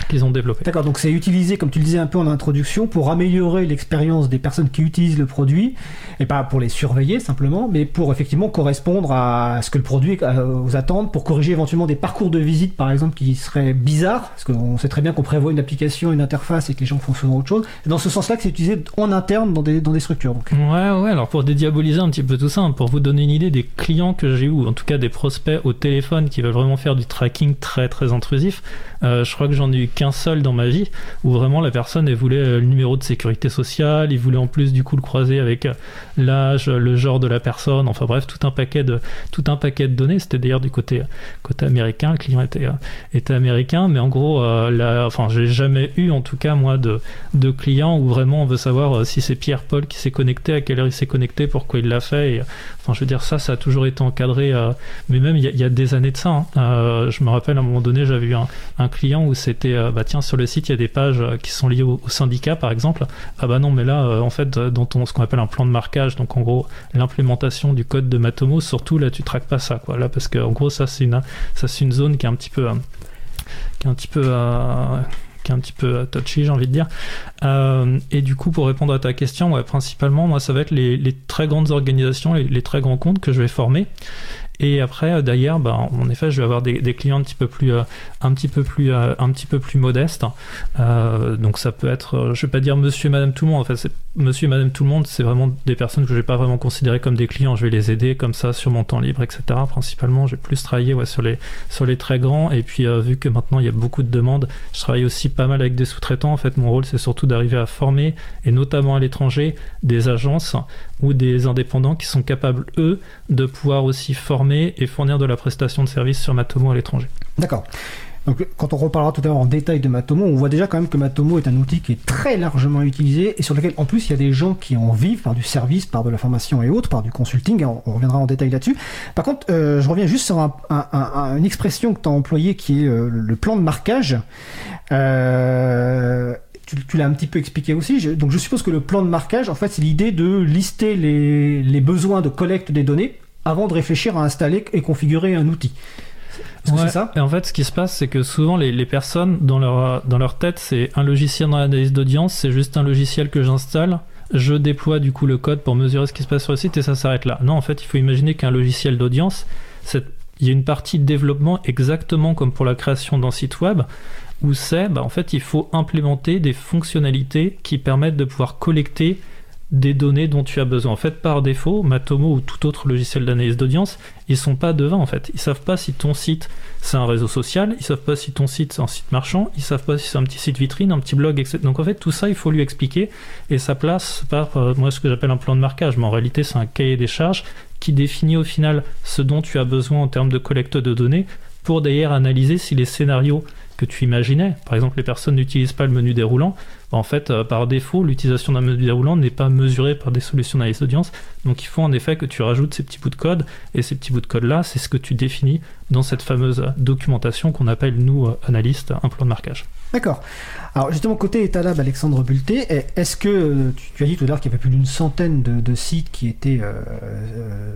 qu'ils ont développée. D'accord, donc c'est utilisé, comme tu le disais un peu en introduction, pour améliorer l'expérience des personnes qui utilisent le produit, et pas pour les surveiller simplement, mais pour effectivement correspondre à ce que le produit euh, aux attentes, pour corriger éventuellement des parcours de visite par exemple qui seraient bizarres, parce qu'on sait très bien qu'on prévoit une application, une interface et que les gens font souvent autre chose. C'est dans ce sens-là que c'est utilisé en interne dans des, dans des structures. Donc. Ouais, ouais, alors pour dédiaboliser un petit peu tout ça, hein, pour vous donner une idée des clients que j'ai eu, ou en tout cas des prospects au téléphone qui veulent vraiment faire du tracking très très intrusif, euh, je crois que j'en j'en ai eu qu'un seul dans ma vie où vraiment la personne elle voulait euh, le numéro de sécurité sociale, il voulait en plus du coup le croiser avec euh, l'âge, le genre de la personne, enfin bref, tout un paquet de tout un paquet de données. C'était d'ailleurs du côté côté américain, le client était euh, était américain, mais en gros, euh, enfin, j'ai jamais eu en tout cas moi de de clients où vraiment on veut savoir euh, si c'est Pierre Paul qui s'est connecté, à quelle heure il s'est connecté, pourquoi il l'a fait. Enfin, je veux dire ça, ça a toujours été encadré, euh, mais même il y, a- des années de ça. hein. Euh, je me rappelle à un moment donné, j'avais eu un, un client où euh, bah tiens, sur le site il y a des pages euh, qui sont liées au, syndicat par exemple. Ah bah non, mais là, euh, en fait, dans ton ce qu'on appelle un plan de marquage, donc en gros l'implémentation du code de Matomo, surtout là tu traques pas ça, quoi. Là parce que en gros ça c'est une ça c'est une zone qui est un petit peu qui est un petit peu qui est un petit peu touchy, j'ai envie de dire. Et du coup, pour répondre à ta question, ouais, principalement, moi, ça va être les, très grandes organisations, les, les très grands comptes que je vais former. Et après, d'ailleurs, bah, en effet, je vais avoir des, clients un petit peu plus, un petit peu plus, euh, un petit peu plus modestes. Euh, donc, ça peut être, euh, je vais pas dire Monsieur et Madame tout le monde. En fait, c'est Monsieur et Madame tout le monde, c'est vraiment des personnes que je vais pas vraiment considérer comme des clients. Je vais les aider comme ça sur mon temps libre, etc. Principalement, je vais plus travailler ouais, sur les, sur les très grands. Et puis, vu que maintenant il y a beaucoup de demandes, je travaille aussi pas mal avec des sous-traitants. En fait, mon rôle, c'est surtout d'arriver à former, et notamment à l'étranger, des agences ou des indépendants qui sont capables, eux, de pouvoir aussi former et fournir de la prestation de service sur Matomo à l'étranger. D'accord. Donc, quand on reparlera tout à l'heure en détail de Matomo, on voit déjà quand même que Matomo est un outil qui est très largement utilisé et sur lequel, en plus, il y a des gens qui en vivent par du service, par de la formation et autres, par du consulting. On, reviendra en détail là-dessus. Par contre, euh, je reviens juste sur un- un- un- une expression que tu as employée qui est euh, le plan de marquage. Euh, tu, l'as un petit peu expliqué aussi. Donc, je suppose que le plan de marquage, en fait, c'est l'idée de lister les besoins de collecte des données avant de réfléchir à installer et configurer un outil. Est-ce que Ouais. c'est ça Et en fait, ce qui se passe, c'est que souvent les, les personnes, dans leur, dans leur tête, c'est un logiciel dans l'analyse d'audience, c'est juste un logiciel que j'installe. Je déploie du coup le code pour mesurer ce qui se passe sur le site et ça s'arrête là. Non, en fait, il faut imaginer qu'un logiciel d'audience, c'est- il y a une partie de développement exactement comme pour la création d'un site web où c'est, bah, en fait, il faut implémenter des fonctionnalités qui permettent de pouvoir collecter des données dont tu as besoin. En fait, par défaut, Matomo ou tout autre logiciel d'analyse d'audience, ils sont pas devins en fait. Ils savent pas si ton site c'est un réseau social, ils savent pas si ton site c'est un site marchand, ils savent pas si c'est un petit site vitrine, un petit blog, etc. Donc en fait, tout ça, il faut lui expliquer et ça place par euh, moi ce que j'appelle un plan de marquage, mais en réalité, c'est un cahier des charges qui définit au final ce dont tu as besoin en termes de collecte de données pour d'ailleurs analyser si les scénarios que tu imaginais, par exemple les personnes n'utilisent pas le menu déroulant, en fait euh, par défaut l'utilisation d'un menu déroulant n'est pas mesurée par des solutions d'analyse d'audience, donc il faut en effet que tu rajoutes ces petits bouts de code et ces petits bouts de code là c'est ce que tu définis dans cette fameuse documentation qu'on appelle nous euh, analystes un plan de marquage. D'accord. Alors justement, côté Etalab, Alexandre Bulté, eh, est-ce que euh, tu, tu as dit tout à l'heure qu'il y avait plus d'une centaine de, de sites qui étaient euh, euh,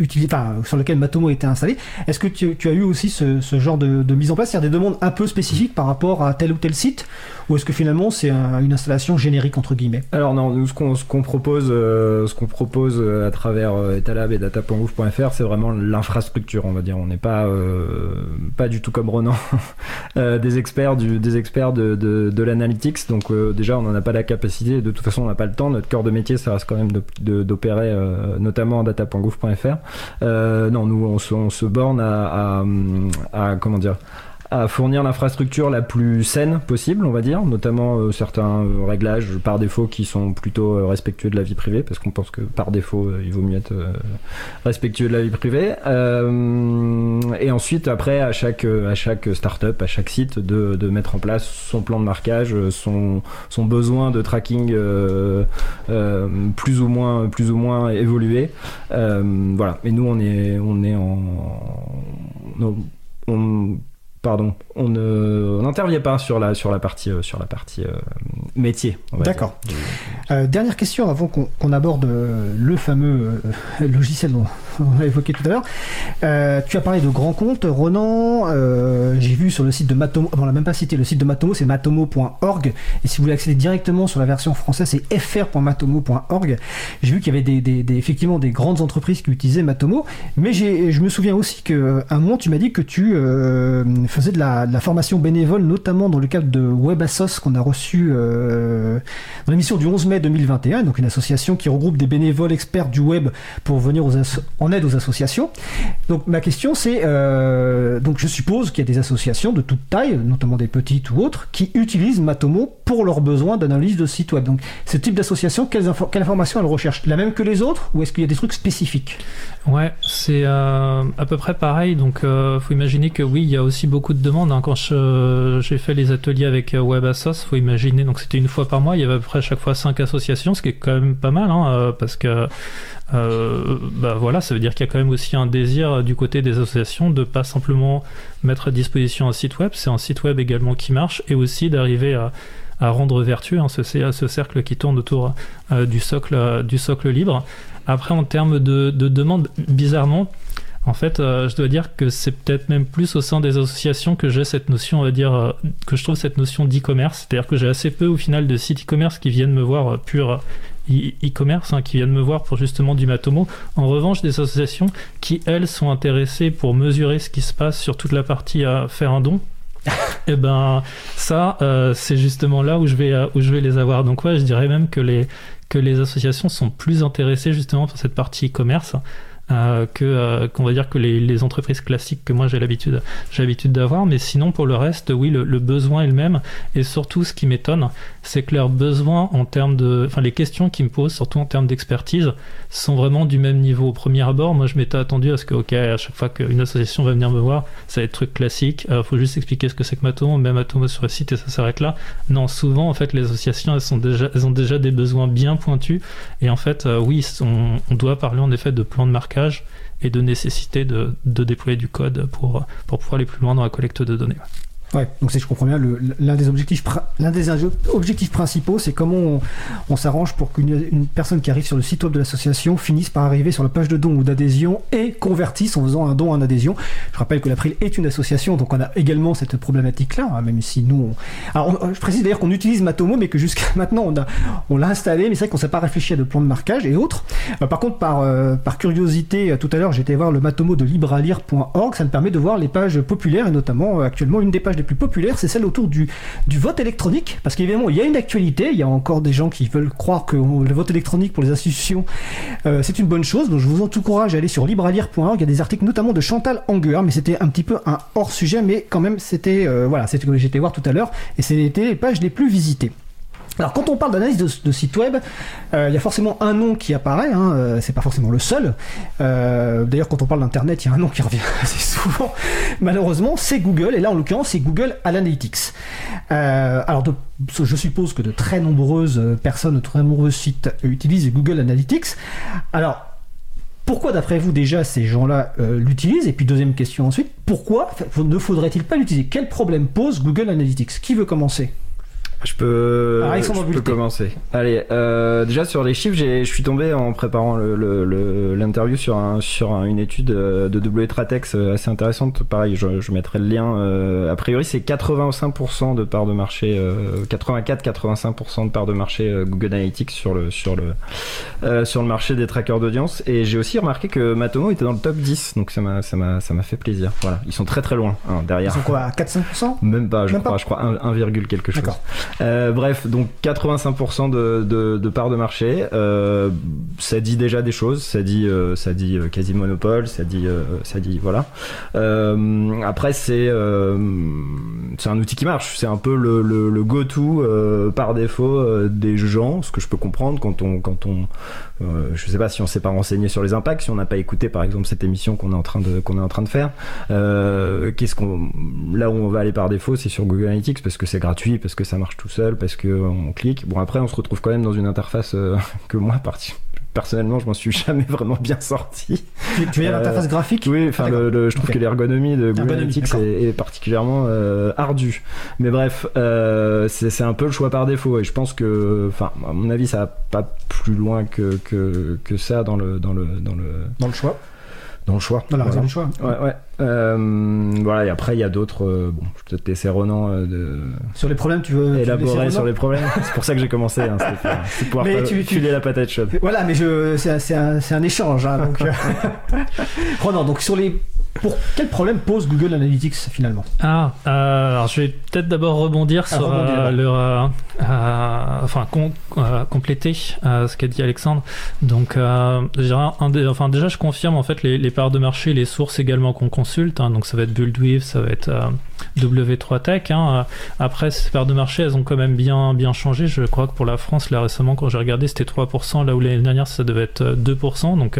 utilisés, enfin, sur lesquels Matomo était installé. Est-ce que tu, tu as eu aussi ce, ce genre de, de mise en place, c'est-à-dire des demandes un peu spécifiques par rapport à tel ou tel site, ou est-ce que finalement c'est un- une installation générique entre guillemets? Alors non, nous ce qu'on propose, euh, ce qu'on propose euh, à travers euh, Etalab et data.gouv.fr, c'est vraiment l'infrastructure, on va dire. On n'est pas euh, pas du tout comme Ronan, des experts du des experts de de, l'analytics. Donc déjà, on n'en a pas la capacité. De toute façon, on n'a pas le temps. Notre cœur de métier, ça reste quand même d'opérer, notamment en data.gouv.fr. Non, nous on se, se borne à comment dire à fournir l'infrastructure la plus saine possible, on va dire, notamment euh, certains euh, réglages par défaut qui sont plutôt euh, respectueux de la vie privée, parce qu'on pense que par défaut, il vaut mieux être respectueux de la vie privée. Et ensuite, après, à chaque, à chaque startup, à chaque site, de, mettre en place son plan de marquage, son, besoin de tracking plus ou moins, plus ou moins évolué. Voilà. Et nous, on est, on est en, pardon, on ne- n'intervient pas sur la, sur la partie, euh, sur la partie euh, métier. D'accord. Euh, dernière question avant qu'on aborde le fameux logiciel on a évoqué tout à l'heure. Euh, tu as parlé de grands comptes, Ronan. euh, J'ai vu sur le site de Matomo, on l'a même pas cité, le site de Matomo c'est matomo.org. Et si vous voulez accéder directement sur la version française, c'est fr.matomo.org. J'ai vu qu'il y avait effectivement des grandes entreprises qui utilisaient Matomo. Mais je me souviens aussi qu'à un moment, tu m'as dit que tu euh, faisais de la, la formation bénévole, notamment dans le cadre de WebAssos qu'on a reçu dans l'émission du 11 mai 2021, donc une association qui regroupe des bénévoles experts du web pour venir aux asso- en aide aux associations. Donc ma question c'est, euh, donc je suppose qu'il y a des associations de toute taille, notamment des petites ou autres, qui utilisent Matomo pour leurs besoins d'analyse de site web. Donc ce type d'association, quelles, info- quelle information elles recherchent La même que les autres ou est-ce qu'il y a des trucs spécifiques? Ouais, c'est euh, à peu près pareil. Donc, euh, faut imaginer que oui, il y a aussi beaucoup de demandes. hein. Quand j'ai fait les ateliers avec euh, WebAssos, faut imaginer. Donc, c'était une fois par mois. Il y avait à peu près à chaque fois cinq associations, ce qui est quand même pas mal, hein, parce que euh, bah voilà, ça veut dire qu'il y a quand même aussi un désir euh, du côté des associations de pas simplement mettre à disposition un site web. C'est un site web également qui marche et aussi d'arriver à rendre vertueux hein, ce, ce cercle qui tourne autour euh, du socle euh, du socle libre. Après, en termes de, de demande, bizarrement, en fait, je dois dire que c'est peut-être même plus au sein des associations que j'ai cette notion, on va dire, que je trouve cette notion d'e-commerce. C'est-à-dire que j'ai assez peu, au final, de sites e-commerce qui viennent me voir euh, pur e-commerce, hein, qui viennent me voir pour justement du Matomo. En revanche, des associations qui, elles, sont intéressées pour mesurer ce qui se passe sur toute la partie à faire un don. Et ben ça, euh, c'est justement là où je vais euh, où je vais les avoir. Donc ouais, je dirais même que les que les associations sont plus intéressées justement pour cette partie e-commerce euh, que euh, qu'on va dire que les, les entreprises classiques que moi j'ai l'habitude j'ai l'habitude d'avoir. Mais sinon pour le reste, oui, le, le besoin est le même. Et surtout, ce qui m'étonne, c'est que leurs besoins en termes de, enfin les questions qu'ils me posent, surtout en termes d'expertise, sont vraiment du même niveau. Au premier abord, moi je m'étais attendu à ce que, ok, à chaque fois qu'une association va venir me voir, ça va être truc classique. Euh, faut juste expliquer ce que c'est que Matomo, même Matomo sur le site et ça s'arrête là. Non, souvent en fait les associations elles sont déjà, elles ont déjà des besoins bien pointus et en fait euh, oui, on, on doit parler en effet de plan de marquage et de nécessité de, de déployer du code pour, pour pouvoir aller plus loin dans la collecte de données. Ouais, donc c'est, je comprends bien, l'un des objectifs, principaux, c'est comment on, s'arrange pour qu'une une personne qui arrive sur le site web de l'association finisse par arriver sur la page de don ou d'adhésion et convertisse en faisant un don en adhésion. Je rappelle que l'April est une association, donc on a également cette problématique-là, hein, même si nous, alors je précise d'ailleurs qu'on utilise Matomo, mais que jusqu'à maintenant on l'a installé, mais c'est vrai qu'on s'est pas réfléchi à de plan de marquage et autres. Euh, par contre, par, euh, curiosité, euh, tout à l'heure, j'étais voir le Matomo de libralire.org, ça me permet de voir les pages populaires et notamment actuellement une des pages les plus populaires, c'est celle autour du, vote électronique, parce qu'évidemment il y a une actualité, il y a encore des gens qui veulent croire que le vote électronique pour les institutions euh, c'est une bonne chose, donc je vous encourage à aller sur libralire.org, il y a des articles notamment de Chantal Anguer, mais c'était un petit peu un hors sujet, mais quand même c'était euh, voilà, c'était que j'étais voir tout à l'heure, et c'était les pages les plus visitées. Alors quand on parle d'analyse de, de site web, euh, il y a forcément un nom qui apparaît, hein, euh, c'est pas forcément le seul. Euh, D'ailleurs quand on parle d'internet, il y a un nom qui revient assez souvent. Malheureusement, c'est Google, et là en l'occurrence c'est Google Analytics. Alors je suppose que de très nombreuses personnes, de très nombreux sites utilisent Google Analytics. Alors pourquoi d'après vous déjà ces gens-là l'utilisent? Et puis deuxième question ensuite, pourquoi ne faudrait-il pas l'utiliser? Quel problème pose Google Analytics? Qui veut commencer? Je peux, je Bulté. commencer. Allez, euh, déjà sur les chiffres, je suis tombé en préparant l'interview sur, un, sur un- une étude euh, de W Tratex euh, assez intéressante. Pareil, je, je mettrai le lien. euh, a priori, c'est 85% de part de marché, euh, 84-85% de part de marché Google Analytics sur le, sur, le, sur le marché des trackers d'audience. Et j'ai aussi remarqué que Matomo était dans le top 10, donc ça m'a fait plaisir. Voilà, ils sont très très loin hein, Ils derrière. sont quoi à 4-5% Même pas, je Même crois, pas? Je crois 1, 1, quelque chose. D'accord. Euh, bref, donc 85% de, de, de part de marché, euh, ça dit déjà des choses, ça dit, euh, ça dit euh, quasi monopole, ça dit, euh, ça dit voilà. Après, c'est c'est un outil qui marche, c'est un peu le, le, le go-to par défaut des gens, ce que je peux comprendre quand on, quand on, euh, je sais pas si on s'est pas renseigné sur les impacts, si on n'a pas écouté par exemple cette émission qu'on est en train de faire. Euh, Qu'est-ce qu'on là où on va aller par défaut, c'est sur Google Analytics parce que c'est gratuit, parce que ça marche tout seul, parce que on clique. Bon après on se retrouve quand même dans une interface euh, que moi parti personnellement je m'en suis jamais vraiment bien sorti. Tu, tu veux dire l'interface graphique Oui, enfin Ah, le, le- je trouve que l'ergonomie de Google Analytics est, est particulièrement euh, ardue. Mais bref, euh, c'est c'est un peu le choix par défaut et je pense que, enfin à mon avis ça va pas plus loin que, que, que ça dans le dans le dans le Dans le choix, dans le choix. dans la raison Voilà. du choix. Ouais, ouais. Euh, voilà, et après, il y a d'autres. euh, bon, je vais peut-être laisser Ronan euh, de Sur les problèmes, tu veux élaborer sur les problèmes. C'est pour ça que j'ai commencé. Hein, c'était pour, pouvoir tu- tu- filer la patate chaude. Voilà, mais je, c'est, un, c'est un- c'est un échange. hein, donc. Ronan, donc sur les Pour quel problème pose Google Analytics finalement? Ah, euh, alors je vais peut-être d'abord rebondir Ah, sur rebondir, euh, d'abord. le, euh, euh, enfin com- compléter ce qu'a dit Alexandre. Donc, je dirais un des- enfin déjà je confirme en fait les, les parts de marché, les sources également qu'on consulte. hein. donc ça va être Buildweave, ça va être euh, W3 Tech. hein. Après ces parts de marché, elles ont quand même bien bien changé. Je crois que pour la France là récemment quand j'ai regardé c'était 3%, là où l'année dernière ça devait être euh, 2%. Donc,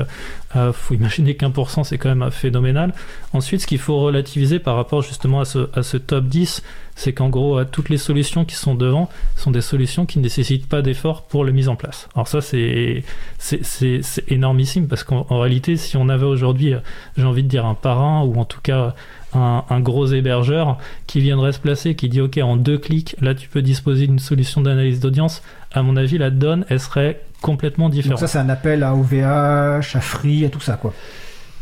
euh, faut imaginer qu'un pour cent c'est quand même phénoménal. Ensuite, ce qu'il faut relativiser par rapport justement à ce, top 10, c'est qu'en gros, euh, toutes les solutions qui sont devant sont des solutions qui ne nécessitent pas d'effort pour la mise en place. Alors ça, c'est énormissime parce qu'en en réalité, si on avait aujourd'hui, euh, j'ai envie de dire un parrain ou en tout cas un, un gros hébergeur qui viendrait se placer, qui dit OK, en deux clics, là tu peux disposer d'une solution d'analyse d'audience, à mon avis, la donne, elle serait complètement Donc différente. ça c'est un appel à OVH, à Free, à tout ça quoi.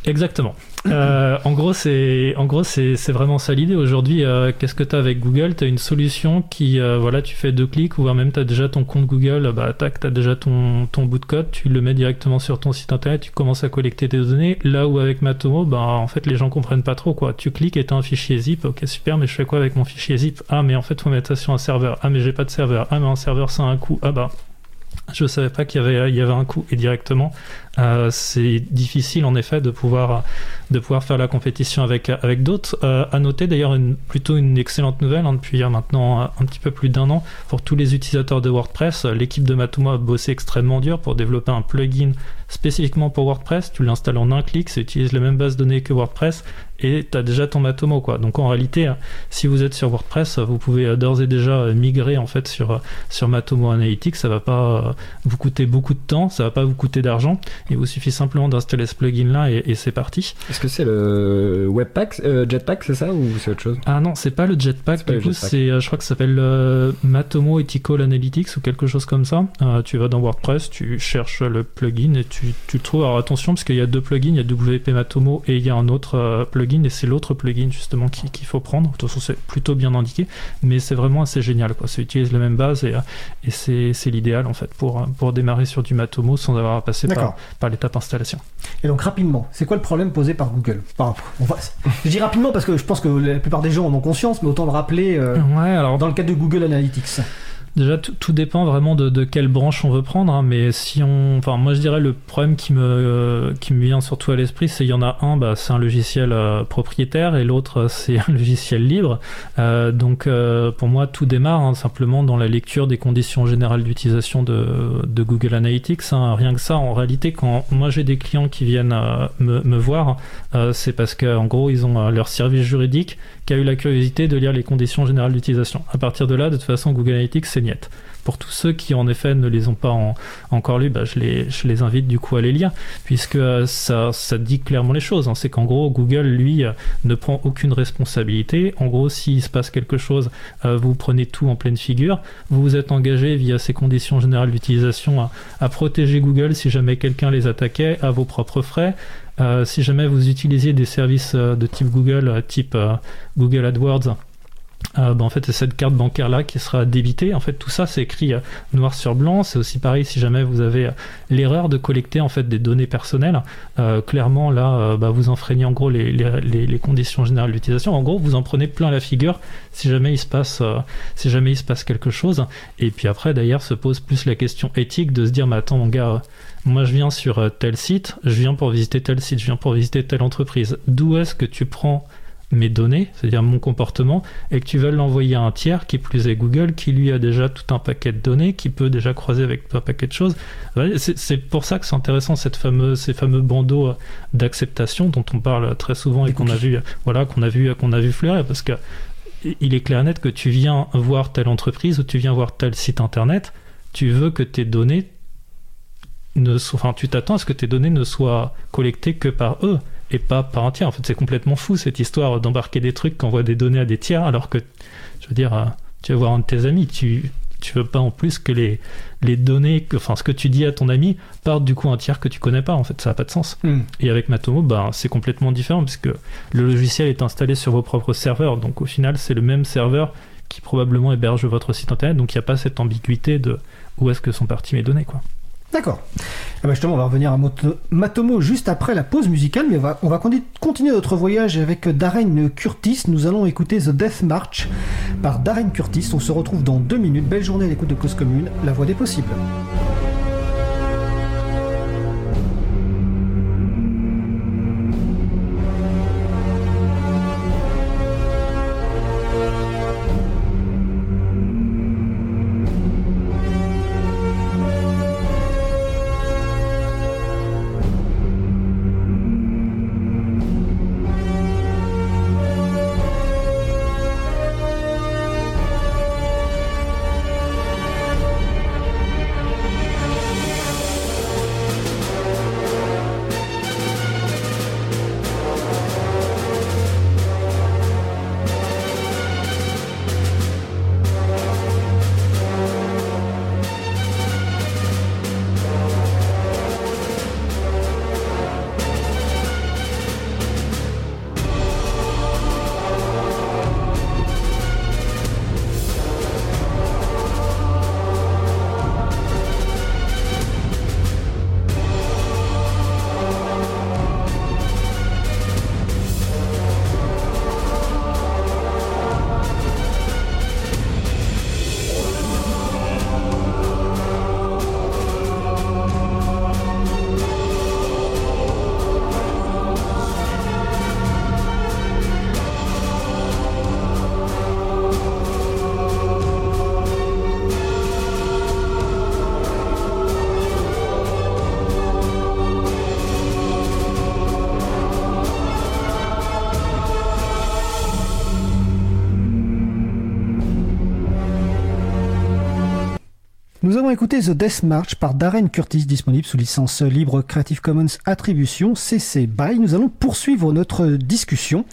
Exactement. Euh, en gros, c'est en gros c'est c'est vraiment ça l'idée. Aujourd'hui, euh, qu'est-ce que tu as avec Google? Tu as une solution qui, euh, voilà, tu fais deux clics, ou même tu as déjà ton compte Google, bah tac, tu as déjà ton, ton bout de code, tu le mets directement sur ton site internet, tu commences à collecter tes données. Là où avec Matomo, bah, en fait, les gens comprennent pas trop quoi. Tu cliques et tu as un fichier zip, ok, super, mais je fais quoi avec mon fichier zip? Ah, mais en fait, faut mettre ça sur un serveur. Ah, mais j'ai pas de serveur. Ah, mais un serveur, ça a un coût. Ah, bah. Je savais pas qu'il y avait, un coût et directement, euh, c'est difficile en effet de pouvoir de pouvoir faire la compétition avec, avec d'autres. Euh, à noter d'ailleurs une, plutôt une excellente nouvelle hein, depuis euh, maintenant euh, un petit peu plus d'un an pour tous les utilisateurs de WordPress. L'équipe de Matomo a bossé extrêmement dur pour développer un plugin spécifiquement pour WordPress. Tu l'installes en un clic, ça utilise les mêmes bases de données que WordPress et tu as déjà ton Matomo. Quoi. Donc en réalité, euh, si vous êtes sur WordPress, vous pouvez d'ores et déjà migrer en fait sur, sur Matomo Analytics. Ça va pas vous coûter beaucoup de temps, ça va pas vous coûter d'argent. Il vous suffit simplement d'installer ce plugin là et, et c'est parti. Est-ce que c'est le Webpack, euh, Jetpack, c'est ça ou c'est autre chose? Ah non, c'est pas le Jetpack, du coup, c'est, euh, je crois que ça s'appelle euh, Matomo Ethical Analytics ou quelque chose comme ça. Euh, tu vas dans WordPress, tu cherches le plugin et tu, tu le trouves. Alors attention, parce qu'il y a deux plugins, il y a WP Matomo et il y a un autre plugin, et c'est l'autre plugin justement qui- qu'il faut prendre. De toute façon, c'est plutôt bien indiqué, mais c'est vraiment assez génial. Quoi. Ça utilise la même base et, et c'est, l'idéal en fait pour, pour démarrer sur du Matomo sans avoir à passer par. Par l'étape installation. Et donc rapidement, c'est quoi le problème posé par Google Enfin, on va- Je dis rapidement parce que je pense que la plupart des gens en ont conscience, mais autant le rappeler euh, Ouais, alors dans le cadre de Google Analytics. Déjà, tout, dépend vraiment de, quelle branche on veut prendre, hein, mais si on, enfin, moi je dirais le problème qui me, euh, qui me vient surtout à l'esprit, c'est il y en a un, bah, c'est un logiciel euh, propriétaire et l'autre c'est un logiciel libre. Euh, donc pour moi, tout démarre hein, simplement dans la lecture des conditions générales d'utilisation de, Google Analytics. hein. Rien que ça, en réalité, quand moi j'ai des clients qui viennent me, voir, c'est parce qu'en gros ils ont leur service juridique qui a eu la curiosité de lire les conditions générales d'utilisation. À partir de là, de toute façon, Google Analytics, c'est Pour tous ceux qui, en effet, ne les ont pas en- encore lus, bah, je, les, invite du coup à les lire, puisque euh, ça, dit clairement les choses. hein. C'est qu'en gros, Google, lui, euh, ne prend aucune responsabilité. En gros, s'il se passe quelque chose, euh, vous prenez tout en pleine figure. Vous vous êtes engagé via ces conditions générales d'utilisation à, protéger Google si jamais quelqu'un les attaquait à vos propres frais. Si jamais vous utilisiez des services de type Google, type Google AdWords, euh, bah, en fait, c'est cette carte bancaire là qui sera débitée. En fait, tout ça, c'est écrit euh, noir sur blanc. C'est aussi pareil si jamais vous avez euh, l'erreur de collecter en fait des données personnelles. Clairement, là, bah, vous enfreignez en gros les, conditions générales d'utilisation. En gros, vous en prenez plein la figure si jamais il se passe, si jamais il se passe quelque chose. Et puis après, d'ailleurs, se pose plus la question éthique de se dire, mais attends, mon gars. moi, je viens sur tel site, je viens pour visiter tel site, je viens pour visiter telle entreprise. D'où est-ce que tu prends mes données, c'est-à-dire mon comportement, et que tu veux l'envoyer à un tiers, qui plus est Google, qui lui a déjà tout un paquet de données, qui peut déjà croiser avec un paquet de choses. C'est pour ça que c'est intéressant cette fameuse, ces fameux bandeaux euh, d'acceptation dont on parle très souvent et qu'on a vu, euh, voilà, qu'on a vu, qu'on a vu fleurir, parce que il est clair et net que tu viens voir telle entreprise ou tu viens voir tel site internet, tu veux que tes données ne soient, enfin, tu t'attends à ce que tes données ne soient collectées que par eux et pas par un tiers. En fait, c'est complètement fou cette histoire d'embarquer des trucs qui envoient des données à des tiers, alors que, je veux dire, euh, tu vas voir un de tes amis, tu tu veux pas en plus que les, les données, que, enfin ce que tu dis à ton ami, partent du coup à un tiers que tu connais pas. En fait, ça n'a pas de sens. Hmm. Et avec Matomo, bah, c'est complètement différent puisque le logiciel est installé sur vos propres serveurs. Donc au final, c'est le même serveur qui probablement héberge votre site internet. Donc il n'y a pas cette ambiguïté de où est-ce que sont parties mes données. Quoi. D'accord. Eh ben justement, on va revenir à Matomo juste après la pause musicale, mais on va, continuer notre voyage avec Darren Curtis. Nous allons écouter The Death March par Darren Curtis. On se retrouve dans deux minutes. Belle journée à l'écoute de Cause Commune, la voix des possibles. Nous avons écouté The Death March par Darren Curtis, disponible sous licence libre Creative Commons Attribution CC BY. Nous allons poursuivre notre discussion.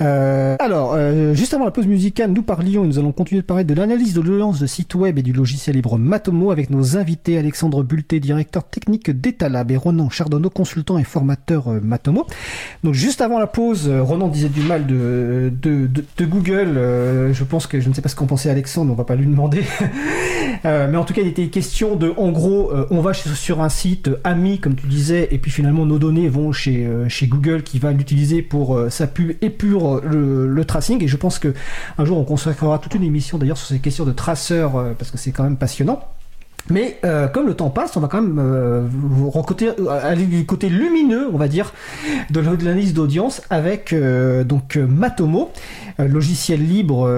Euh, alors, euh, juste avant la pause musicale, nous parlions et nous allons continuer de parler de l'analyse de l'audience de site web et du logiciel libre Matomo avec nos invités Alexandre Bulté, directeur technique d'Etalab et Ronan Chardonneau, consultant et formateur euh, Matomo. Donc juste avant la pause, Ronan disait du mal de, Google. Je pense que je ne sais pas ce qu'en pensait Alexandre, on va pas lui demander. Mais en tout cas, il était question de, en gros, on va sur un site ami, comme tu disais, et puis finalement nos données vont chez, Google qui va l'utiliser pour sa pub et pour le, tracing. Et je pense que un jour on consacrera toute une émission d'ailleurs sur ces questions de traceurs euh, parce que c'est quand même passionnant. Mais euh, comme le temps passe, on va quand même euh, rencontrer- du côté lumineux, on va dire, de l'analyse d'audience avec donc Matomo, logiciel libre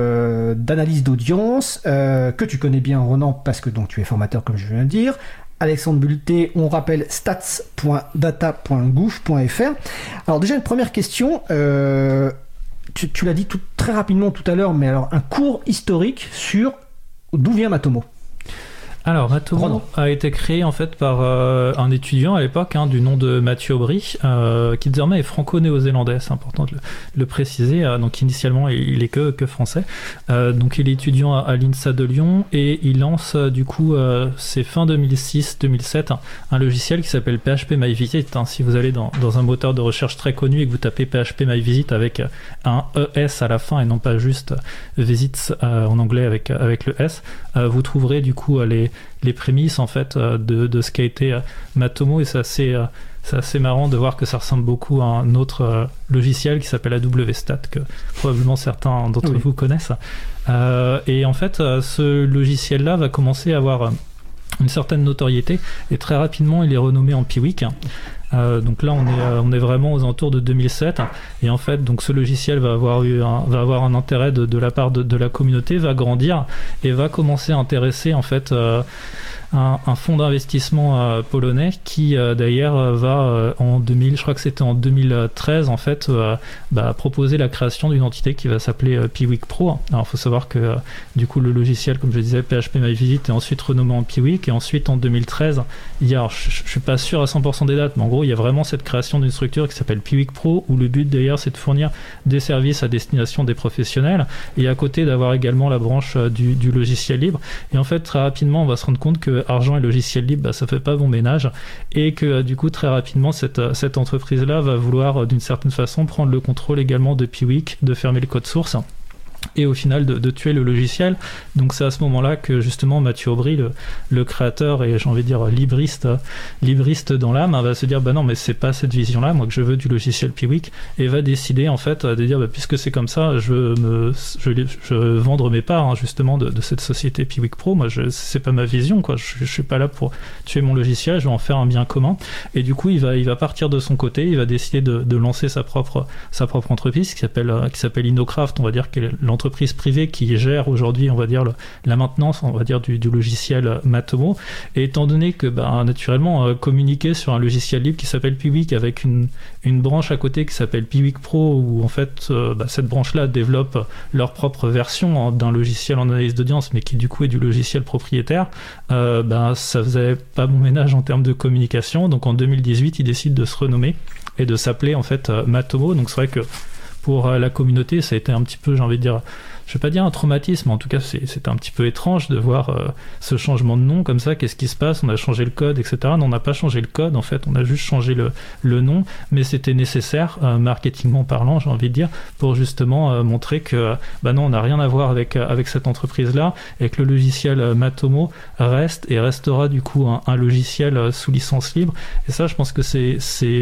d'analyse d'audience que tu connais bien Ronan parce que donc tu es formateur comme je viens de dire. Alexandre Bulté, on rappelle stats.data.gouv.fr. Alors déjà une première question. Tu, l'as dit très rapidement tout à l'heure, mais alors un cours historique sur d'où vient Matomo. Alors, Matomo a été créé en fait par euh, un étudiant à l'époque hein, du nom de Mathieu Aubry, euh, qui désormais est franco-néo-zélandais, c'est important de le, de le préciser. euh, donc, initialement, il, est que, que français. Euh, donc, il est étudiant à, à l'INSA de Lyon et il lance euh, du coup, euh, c'est fin 2006-2007, un, un logiciel qui s'appelle PHP My Visit. hein. si vous allez dans, dans un moteur de recherche très connu et que vous tapez PHP My Visit avec euh, un ES à la fin et non pas juste Visits euh, en anglais avec, avec le S, euh, vous trouverez du coup les, les prémices en fait euh, de, de ce qu'a été euh, Matomo et c'est assez, euh, c'est assez marrant de voir que ça ressemble beaucoup à un autre logiciel qui s'appelle AWStat que probablement certains d'entre Oui. vous connaissent. Euh, et en fait, ce logiciel-là va commencer à avoir une certaine notoriété et très rapidement il est renommé en Piwik. Euh, donc là on est, euh, on est vraiment aux alentours de 2007 et en fait donc ce logiciel va avoir un, intérêt de, la part de, la communauté va grandir et va commencer à intéresser en fait euh, un, fonds d'investissement polonais qui d'ailleurs va en 2000 je crois que c'était en 2013 en fait bah, proposer la création d'une entité qui va s'appeler Piwik Pro. Alors il faut savoir que du coup le logiciel comme je disais PHP My Visit est ensuite renommé en Piwik et ensuite en 2013 il y a je, je suis pas sûr à 100% des dates mais en gros il y a vraiment cette création d'une structure qui s'appelle Piwik Pro où le but d'ailleurs c'est de fournir des services à destination des professionnels et à côté d'avoir également la branche euh, du, logiciel libre. Et en fait très rapidement on va se rendre compte que argent et logiciel libre bah, ça fait pas bon ménage et que euh, du coup très rapidement cette, euh, cette entreprise là va vouloir d'une certaine façon prendre le contrôle également de Piwik de fermer le code source et au final de, tuer le logiciel. Donc c'est à ce moment-là que justement Mathieu Aubry, le, créateur et j'ai envie de dire libriste, libriste dans l'âme, hein, va se dire bah non mais c'est pas cette vision-là, moi que je veux du logiciel Piwik et va décider en fait de dire bah, puisque c'est comme ça, je veux me, je, je veux vendre mes parts hein, justement de, cette société Piwik Pro. Moi je c'est pas ma vision quoi, je, je suis pas là pour tuer mon logiciel, je vais en faire un bien commun. Et du coup il va il va partir de son côté, il va décider de, de lancer sa propre sa propre entreprise qui s'appelle qui s'appelle Innocraft, on va dire qu'elle est l'entreprise privée qui gère aujourd'hui on va dire la maintenance on va dire du, logiciel Matomo. Et étant donné que bah, naturellement euh, communiquer sur un logiciel libre qui s'appelle Piwik avec une, branche à côté qui s'appelle Piwik Pro où en fait euh, bah, cette branche là développe leur propre version hein, d'un logiciel en analyse d'audience mais qui du coup est du logiciel propriétaire euh, bah, ça faisait pas bon ménage en termes de communication donc en 2018 ils décident de se renommer et de s'appeler en fait Matomo donc c'est vrai que pour euh, la communauté. Ça a été un petit peu j'ai envie de dire je vais pas dire un traumatisme, en tout cas c'est- un petit peu étrange de voir euh, ce changement de nom comme ça, qu'est-ce qui se passe, on a changé le code, etc. Non, on n'a pas changé le code, en fait, on a juste changé le, nom, mais c'était nécessaire, euh, marketingment parlant, j'ai envie de dire, pour justement euh, montrer que bah non, on n'a rien à voir avec, euh, avec cette entreprise-là, et que le logiciel Matomo reste et restera du coup un, un logiciel sous licence libre. Et ça, je pense que c'est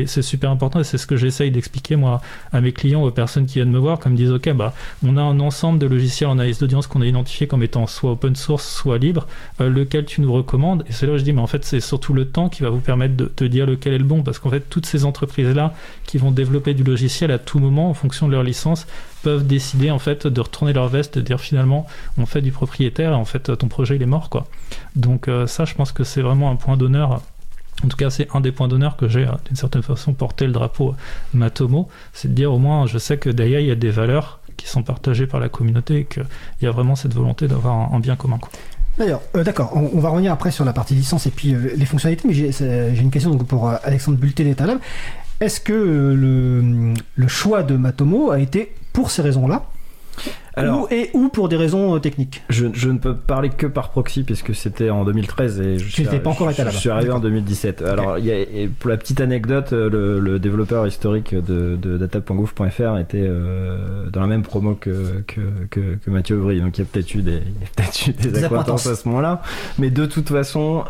super important, et c'est ce que j'essaye d'expliquer moi à mes clients, aux personnes qui viennent me voir, comme me disent, ok, bah on a un ensemble de logiciels en analyse d'audience qu'on a identifié comme étant soit open source, soit libre, euh, lequel tu nous recommandes. Et c'est là où je dis, mais en fait, c'est surtout le temps qui va vous permettre de te dire lequel est le bon, parce qu'en fait, toutes ces entreprises-là qui vont développer du logiciel à tout moment en fonction de leur licence peuvent décider en fait de retourner leur veste, de dire finalement on fait du propriétaire et en fait ton projet il est mort quoi. Donc euh, ça je pense que c'est vraiment un point d'honneur. En tout cas, c'est un des points d'honneur que j'ai, euh, d'une certaine façon, porté le drapeau Matomo. C'est de dire au moins, je sais que derrière, il y a des valeurs qui sont partagées par la communauté et qu'il y a vraiment cette volonté d'avoir un, bien commun. D'ailleurs, euh, d'accord, on, on va revenir après sur la partie licence et puis euh, les fonctionnalités, mais j'ai une question donc, pour euh, Alexandre Bulté d'Etalab. Est-ce que le choix de Matomo a été pour ces raisons-là? Alors, ou, et ou pour des raisons euh, techniques je, je ne peux parler que par proxy puisque c'était en 2013 et je suis, n'étais pas encore je- été là-bas. Je suis arrivé en D'accord. 2017. Alors, il y a, et pour la petite anecdote, euh, le, le développeur historique de, de data.gouv.fr était euh, dans la même promo que, que, que, que Mathieu Aubry. Donc, il y a peut-être eu des, peut-être eu des, Des acquaintances à ce moment-là. Mais de toute façon,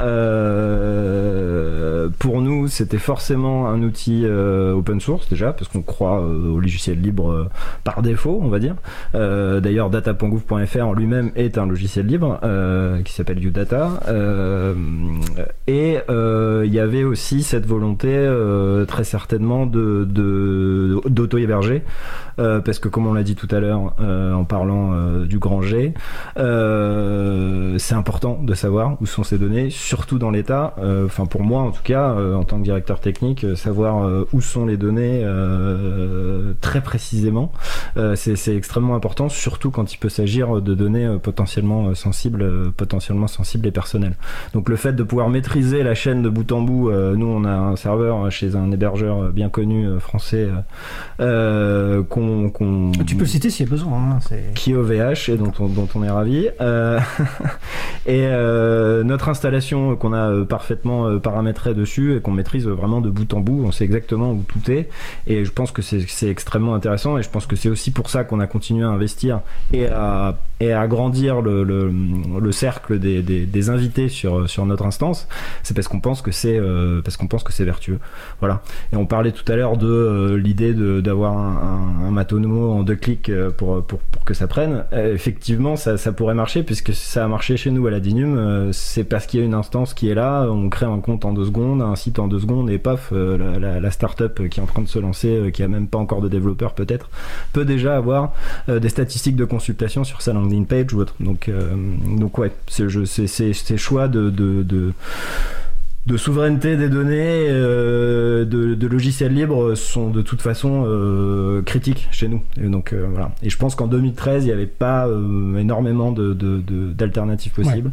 euh, pour nous, c'était forcément un outil euh, open source déjà, parce qu'on croit euh, au logiciel libre par défaut, on va dire. Euh, D'ailleurs, data.gouv.fr lui-même est un logiciel libre euh, qui s'appelle UData. Euh, et euh, il y avait aussi cette volonté très certainement d'auto-héberger, parce que comme on l'a dit tout à l'heure en parlant du grand G, c'est important de savoir où sont ces données, surtout dans l'état. Enfin pour moi en tout cas, en tant que directeur technique, savoir où sont les données très précisément, c'est extrêmement important, surtout quand il peut s'agir de données euh, potentiellement euh, sensibles, euh, potentiellement sensibles et personnelles. Donc le fait de pouvoir maîtriser la chaîne de bout en bout, nous on a un serveur chez un hébergeur bien connu français euh, qu'on qu'on- Tu peux le citer s'il y a besoin. hein, c'est- qui est OVH et dont on, dont on est ravi. Euh, et euh, notre installation qu'on a parfaitement paramétrée dessus et qu'on maîtrise vraiment de bout en bout, on sait exactement où tout est. Et je pense que c'est c'est extrêmement intéressant et je pense que c'est aussi pour ça qu'on a continué à investir et à, agrandir le, le, le cercle des, invités sur, notre instance. C'est parce qu'on pense que c'est euh, parce qu'on pense que c'est vertueux. Voilà. Et on parlait tout à l'heure de euh, l'idée d'avoir un, un, en deux clics euh, pour, que ça prenne. Effectivement, ça, pourrait marcher puisque ça a marché chez nous à la Dinum. c'est parce qu'il y a une instance qui est là, on crée un compte en deux secondes, un site en deux secondes et paf, la, la, la start-up qui est en train de se lancer, qui a même pas encore de développeurs peut-être, peut déjà avoir des statistiques de consultation sur sa landing page ou autre. Donc, euh, donc ouais, ces choix de, de, de de souveraineté des données, euh, de, de logiciels libres sont de toute façon euh, critiques chez nous. Et donc euh, voilà. Et je pense qu'en 2013, il n'y avait pas énormément de, de- de- d'alternatives possibles.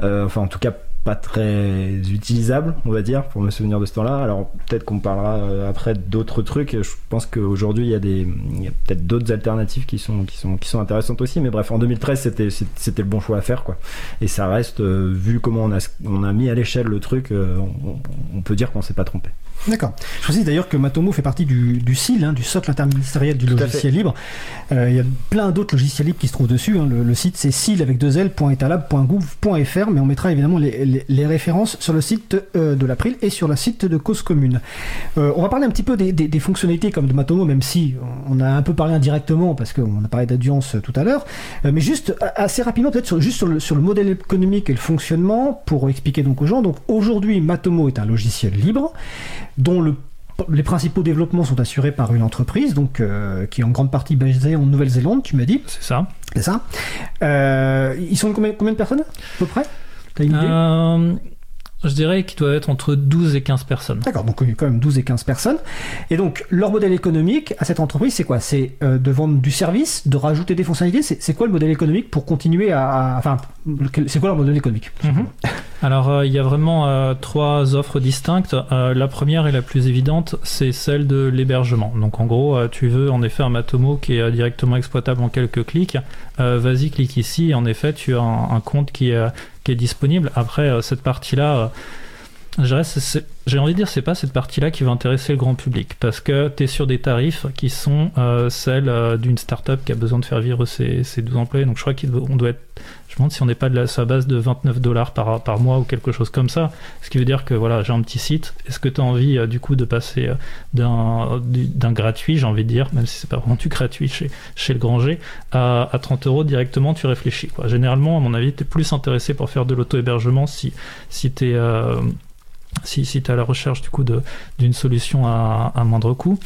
Enfin, en tout cas, pas très utilisables, on va dire, pour me souvenir de ce temps-là. Alors peut-être qu'on parlera euh, après d'autres trucs. Je pense qu'aujourd'hui, il y a des, peut-être d'autres alternatives qui sont, qui sont, qui intéressantes aussi. Mais bref, en 2013, c'était, le bon choix à faire, quoi. Et ça reste, euh, vu comment on a, on a mis à l'échelle le truc, euh, on, on peut dire qu'on s'est pas trompé. D'accord. Je précise d'ailleurs que Matomo fait partie du, du SIL, hein, du socle interministériel du Tout logiciel libre. Euh, il y a plein d'autres logiciels libres qui se trouvent dessus. hein. Le, le site c'est sil avec deux l.etalab.gouv.fr, mais on mettra évidemment les, les- les références sur le site euh, de l'April et sur le site de Cause Commune. Euh, on va parler un petit peu des, des- des fonctionnalités comme de Matomo, même si on a un peu parlé indirectement parce qu'on a parlé d'audience tout à l'heure. Mais juste assez rapidement, peut-être sur- juste sur le, sur le modèle économique et le fonctionnement pour expliquer donc aux gens. Donc aujourd'hui, Matomo est un logiciel libre dont le- les principaux développements sont assurés par une entreprise, donc euh, qui est en grande partie basée en Nouvelle-Zélande, tu m'as dit, C'est ça. c'est ça. Euh, Ils sont combien, combien de personnes à peu près? T'as une idée? Euh, je dirais qu'il doit être entre 12 et 15 personnes. D'accord, donc il y a quand même 12 et 15 personnes. Et donc, leur modèle économique à cette entreprise, c'est quoi? C'est euh, de vendre du service, de rajouter des fonctionnalités? C'est quoi le modèle économique pour continuer à... enfin, c'est quoi leur modèle économique? Mhm. Alors, euh, il y a vraiment euh, trois offres distinctes. La première et la plus évidente, c'est celle de l'hébergement. Donc, en gros, tu veux en effet un Matomo qui est directement exploitable en quelques clics. Vas-y, clique ici. Et en effet, tu as un, un compte qui est, disponible. Après, euh, cette partie-là, j'ai envie de dire, c'est pas cette partie-là qui va intéresser le grand public. Parce que tu es sur des tarifs qui sont euh, celles euh, d'une startup qui a besoin de faire vivre ses, ses 12 employés. Donc, je crois qu'on doit être je me demande si on n'est pas de la, la base de 29 dollars par, par mois ou quelque chose comme ça. Ce qui veut dire que voilà, j'ai un petit site. Est-ce que tu as envie euh, du coup de passer d'un du- d'un gratuit, j'ai envie de dire, même si c'est pas vraiment du gratuit chez, chez le Granger, à, à 30 euros directement, tu réfléchis. Quoi. Généralement, à mon avis, tu es plus intéressé pour faire de l'auto-hébergement si, si tu es. Si, tu à la recherche du coup d'une solution à, moindre coût.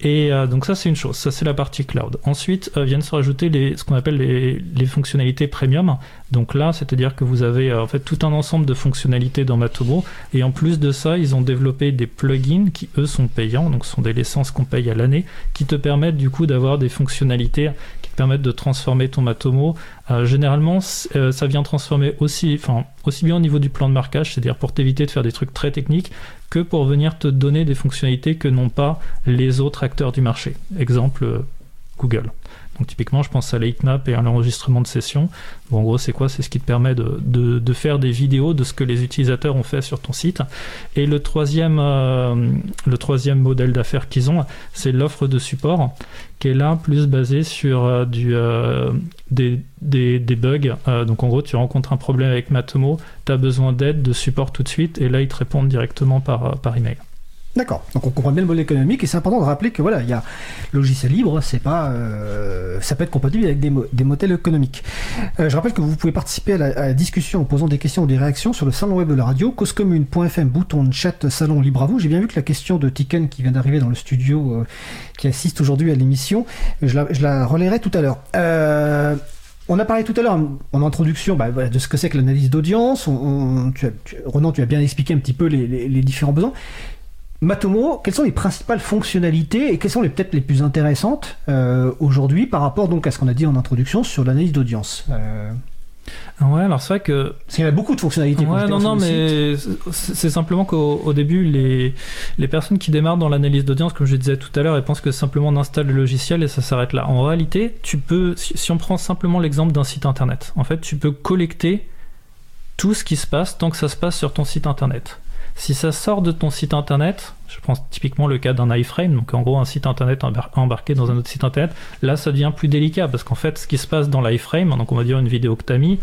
Et euh, donc ça c'est une chose, ça c'est la partie cloud. Ensuite euh, viennent se rajouter ce qu'on appelle les fonctionnalités premium. Donc là, c'est-à-dire que vous avez euh, en fait tout un ensemble de fonctionnalités dans Matomo. Et en plus de ça, ils ont développé des plugins qui eux sont payants, donc ce sont des licences qu'on paye à l'année, qui te permettent du coup d'avoir des fonctionnalités qui te permettent de transformer ton Matomo. Euh, généralement, euh, ça vient transformer aussi, enfin aussi bien au niveau du plan de marquage, c'est-à-dire pour t'éviter de faire des trucs très techniques, que pour venir te donner des fonctionnalités que n'ont pas les autres acteurs du marché. Exemple, Google. Donc typiquement, je pense à l'heatmap et à l'enregistrement de session. Bon, en gros, c'est quoi? C'est ce qui te permet de, de- de faire des vidéos de ce que les utilisateurs ont fait sur ton site. Et le troisième, euh, le troisième modèle d'affaires qu'ils ont, c'est l'offre de support, qui est là plus basée sur euh, du, euh, des, des, des bugs. Euh, donc en gros, tu rencontres un problème avec Matomo, tu as besoin d'aide, de support tout de suite, et là, ils te répondent directement par, euh, par email. D'accord. Donc on comprend bien le modèle économique et c'est important de rappeler que voilà, il y a logiciel libre, c'est pas, euh, ça peut être compatible avec des, mo- des modèles économiques. Euh, je rappelle que vous pouvez participer à la, discussion en posant des questions ou des réactions sur le salon web de la radio, causecommune.fm, bouton de chat, salon libre à vous. J'ai bien vu que la question de Tiken qui vient d'arriver dans le studio, euh, qui assiste aujourd'hui à l'émission, je la, je la relayerai tout à l'heure. On a parlé tout à l'heure en introduction bah, de ce que c'est que l'analyse d'audience. On- tu as- bien expliqué un petit peu les différents besoins. Matomo, quelles sont les principales fonctionnalités et quelles sont les peut-être les plus intéressantes euh, aujourd'hui par rapport donc à ce qu'on a dit en introduction sur l'analyse d'audience euh, Ouais, alors c'est vrai que Parce qu'il y a beaucoup de fonctionnalités. Ouais, non, non, mais c'est simplement qu'au au début, les, les personnes qui démarrent dans l'analyse d'audience, comme je disais tout à l'heure, elles pensent que simplement on installe le logiciel et ça s'arrête là. En réalité, tu peux, si, si on prend simplement l'exemple d'un site internet, en fait, tu peux collecter tout ce qui se passe tant que ça se passe sur ton site internet. Si ça sort de ton site internet, je prends typiquement le cas d'un iframe, donc en gros un site internet embar- embarqué dans un autre site internet, là ça devient plus délicat parce qu'en fait ce qui se passe dans l'iframe, donc on va dire une vidéo que tu as mis,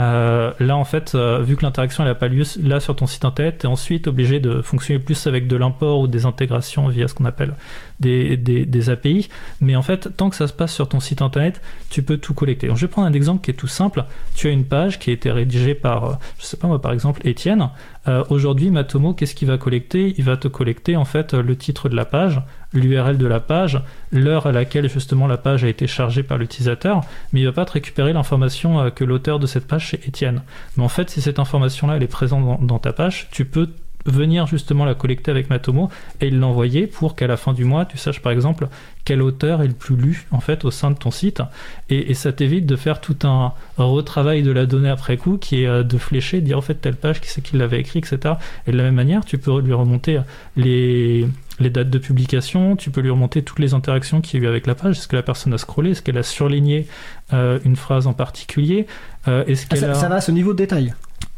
euh, là, en fait, euh, vu que l'interaction n'a pas lieu là sur ton site internet, tu es ensuite obligé de fonctionner plus avec de l'import ou des intégrations via ce qu'on appelle des, des, API. Mais en fait, tant que ça se passe sur ton site internet, tu peux tout collecter. Je vais prendre un exemple qui est tout simple. Tu as une page qui a été rédigée par, euh, je sais pas moi, par exemple, Étienne. Euh, Aujourd'hui, Matomo, qu'est-ce qu'il va collecter? Il va te collecter en fait le titre de la page, l'URL de la page, l'heure à laquelle justement la page a été chargée par l'utilisateur, mais il va pas te récupérer l'information euh, que l'auteur de cette page c'est Étienne. Mais en fait, si cette information-là est présente dans, ta page, tu peux venir justement la collecter avec Matomo et l'envoyer pour qu'à la fin du mois tu saches par exemple quel auteur est le plus lu en fait au sein de ton site et, ça t'évite de faire tout un retravail de la donnée après coup qui est euh, de flécher, dire en fait telle page qui c'est qui l'avait écrit etc et de la même manière tu peux lui remonter les les dates de publication, tu peux lui remonter toutes les interactions qu'il y a eu avec la page, est-ce que la personne a scrollé, est-ce qu'elle a surligné euh, une phrase en particulier, euh, est-ce Ah, qu'elle ça, a... ça va à ce niveau de détail.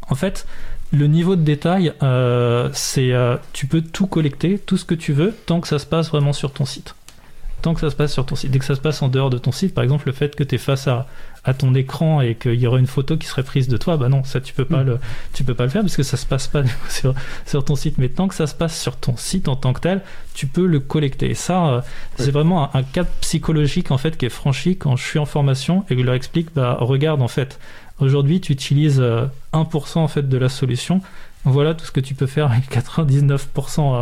En fait, le niveau de détail, euh, c'est tu peux tout collecter, tout ce que tu veux, tant que ça se passe vraiment sur ton site. Tant que ça se passe sur ton site. Dès que ça se passe en dehors de ton site, par exemple, le fait que tu es face à, à ton écran et qu'il y aura une photo qui serait prise de toi, bah non, ça tu peux pas, Mm. le, tu peux pas le faire parce que ça se passe pas sur, sur ton site. Mais tant que ça se passe sur ton site en tant que tel, tu peux le collecter. Et ça, euh, c'est vraiment un, un cadre psychologique en fait qui est franchi quand je suis en formation et que je leur explique, bah regarde en fait, aujourd'hui tu utilises euh, 1% en fait de la solution. Voilà tout ce que tu peux faire avec 99%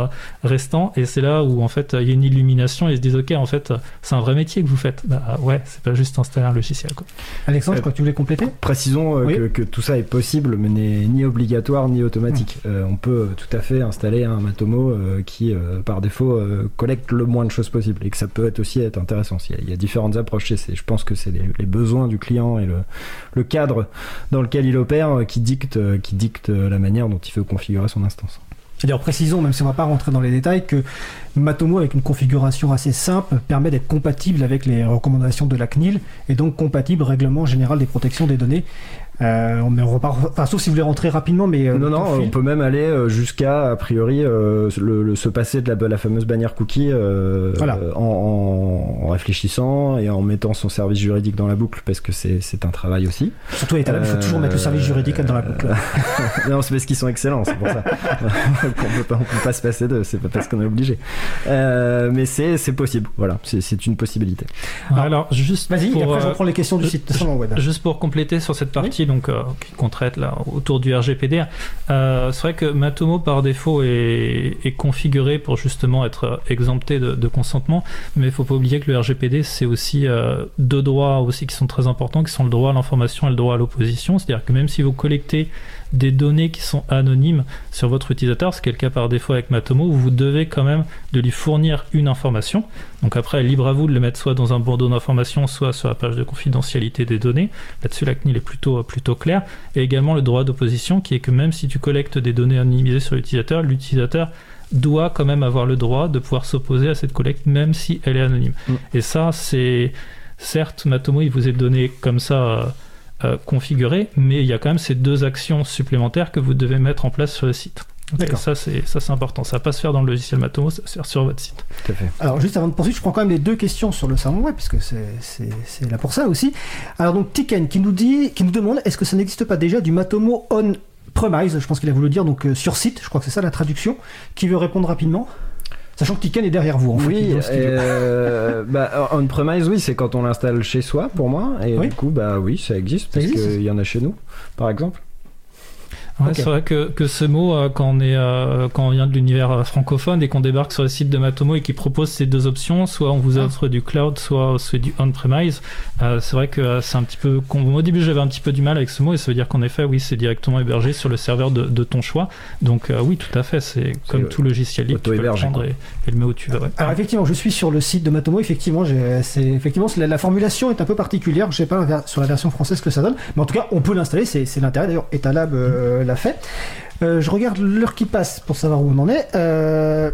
euh, restant et c'est là où en fait il y a une illumination et ils se disent ok en fait c'est un vrai métier que vous faites bah ouais c'est pas juste installer un logiciel quoi. Alexandre, je crois que tu voulais compléter? Précisons euh, Oui. que, que tout ça est possible, mais n'est ni obligatoire ni automatique. Mmh. Euh, on peut tout à fait installer un Matomo euh, qui, euh, par défaut, euh, collecte le moins de choses possible et que ça peut être aussi être intéressant. Il y a, il y a différentes approches. et c'est- Je pense que c'est les, les besoins du client et le, le cadre dans lequel il opère euh, qui dicte, euh, qui dicte euh, la manière dont il configurer son instance. D'ailleurs, précisons, même si on va pas rentrer dans les détails, que Matomo, avec une configuration assez simple, permet d'être compatible avec les recommandations de la CNIL et donc compatible règlement général des protections des données. Euh, mais on repart, enfin, sauf si vous voulez rentrer rapidement, mais euh, non, non, on peut même aller euh, jusqu'à, a priori, euh, le, le- se passer de la, la fameuse bannière cookie euh, Voilà. euh, en, en- en réfléchissant et en mettant son service juridique dans la boucle, parce que c'est c'est un travail aussi. Surtout à l'état, il faut toujours mettre le service juridique dans la boucle. non, c'est parce qu'ils sont excellents, c'est pour ça. on peut pas, on peut pas se passer d'eux, c'est pas parce qu'on est obligé. Euh, mais c'est c'est possible, voilà, c'est c'est une possibilité. Alors, Alors, juste Vas-y, pour, et après je reprends les questions du je- site salon web. Juste pour compléter sur cette partie donc euh, là autour du RGPD, euh, c'est vrai que Matomo par défaut est, configuré pour justement être euh, exempté de, consentement, mais il faut pas oublier que le RGPD c'est aussi deux droits aussi qui sont très importants, qui sont le droit à l'information et le droit à l'opposition. C'est-à-dire que même si vous collectez des données qui sont anonymes sur votre utilisateur, ce qui est le cas par défaut avec Matomo, vous devez quand même de lui fournir une information. Donc après, libre à vous de le mettre soit dans un bandeau d'information, soit sur la page de confidentialité des données. Là-dessus, la CNIL est plutôt, plutôt claire. Et également le droit d'opposition, qui est que même si tu collectes des données anonymisées sur l'utilisateur, l'utilisateur doit quand même avoir le droit de pouvoir s'opposer à cette collecte, même si elle est anonyme. Mm. Et ça, c'est... Certes, Matomo, il vous est donné comme ça... euh, configuré, mais il y a quand même ces deux actions supplémentaires que vous devez mettre en place sur le site. Donc, D'accord. Ça, c'est ça, c'est important. Ça va pas se faire dans le logiciel Matomo, ça va se faire sur votre site. Tout à fait. Alors juste avant de poursuivre, je prends quand même les deux questions sur le salon web, puisque c'est- c'est c'est là pour ça aussi. Alors donc Tiken qui nous dit, qui nous demande, est-ce que ça n'existe pas déjà du Matomo on premise Je pense qu'il a voulu dire donc euh, sur site. Je crois que c'est ça la traduction. Qui veut répondre rapidement Sachant que Tiken est derrière vous. En fait, Oui, euh, bah, on-premise, oui, c'est quand on l'installe chez soi, pour moi. Et Oui. du coup, bah oui, ça existe, Ça parce qu'il y en a chez nous, par exemple. Ouais. C'est vrai que, que ce mot, euh, quand on, est, euh, quand on vient de l'univers euh, francophone et qu'on débarque sur le site de Matomo et qui propose ces deux options, soit on Ah. vous offre du cloud, soit c'est du on-premise, euh, c'est vrai que euh, c'est un petit peu. Au début, j'avais un petit peu du mal avec ce mot et ça veut dire qu'en effet, oui, c'est directement hébergé sur le serveur de, de ton choix. Donc, euh, oui, tout à fait, c'est comme euh, tout logiciel libre, tu peux le auto-hébergé, prendre et, et le mettre où tu veux. ouais. Alors effectivement, je suis sur le site de Matomo. Effectivement, j'ai- c'est effectivement c'est la, la formulation est un peu particulière. Je sais pas sur la version française ce que ça donne, mais en tout cas, on peut l'installer. C'est c'est l'intérêt. D'ailleurs, Etalab euh, l'a fait. Euh, je regarde l'heure qui passe pour savoir où on en est. Euh,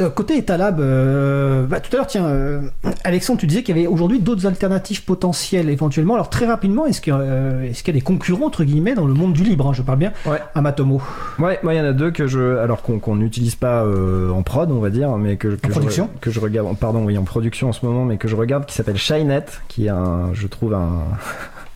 euh, côté Etalab, euh, bah, tout à l'heure, tiens, euh, Alexandre, tu disais qu'il y avait aujourd'hui d'autres alternatives potentielles éventuellement. Alors très rapidement, est-ce qu'il y, a, euh, y des concurrents entre guillemets dans le monde du libre hein, Je parle bien Ouais. à Matomo. Ouais, moi il y en a deux que je, alors qu'on n'utilise pas en prod, on va dire, mais que, que En je, production que je regarde, pardon, oui, en production en ce moment, mais que je regarde, qui s'appelle Shynet, qui est un, je trouve un,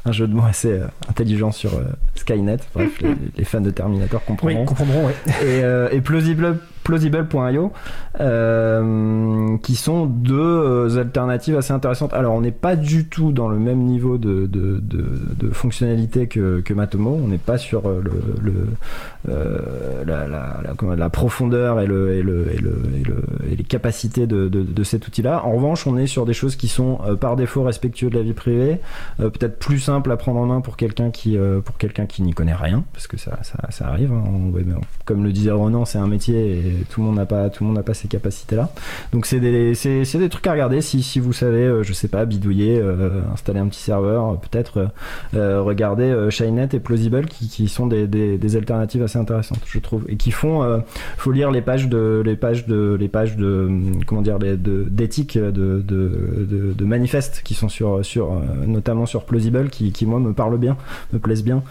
un jeu de mots assez euh, intelligent sur euh, Skynet. Bref, les, les fans de Terminator Oui, comprendront. comprendront. Ouais. et, euh, et plausible plausible.io euh, qui sont deux euh, alternatives assez intéressantes. Alors on n'est pas du tout dans le même niveau de, de, de, fonctionnalité que, que Matomo. On n'est pas sur euh, le, la, la, profondeur et, le, et, le, et, et, le- et les capacités de, cet outil là en revanche on est sur des choses qui sont par défaut respectueux de la vie privée peut-être plus simple à prendre en main pour quelqu'un qui n'y connaît rien parce que ça, ça, ça arrive hein, comme le disait Ronan c'est un métier tout le monde n'a pas tout le monde n'a pas ces capacités là. Donc c'est des c'est des trucs à regarder si si vous savez euh, je sais pas bidouiller, euh, installer un petit serveur, euh, peut-être regarder Shinet et Plausible qui, qui sont des, des, alternatives assez intéressantes je trouve et qui font euh, faut lire les pages de les pages de les pages de hum, comment dire d'éthique de de, de manifestes qui sont sur sur notamment sur Plausible qui qui moi me parlent bien me plaisent bien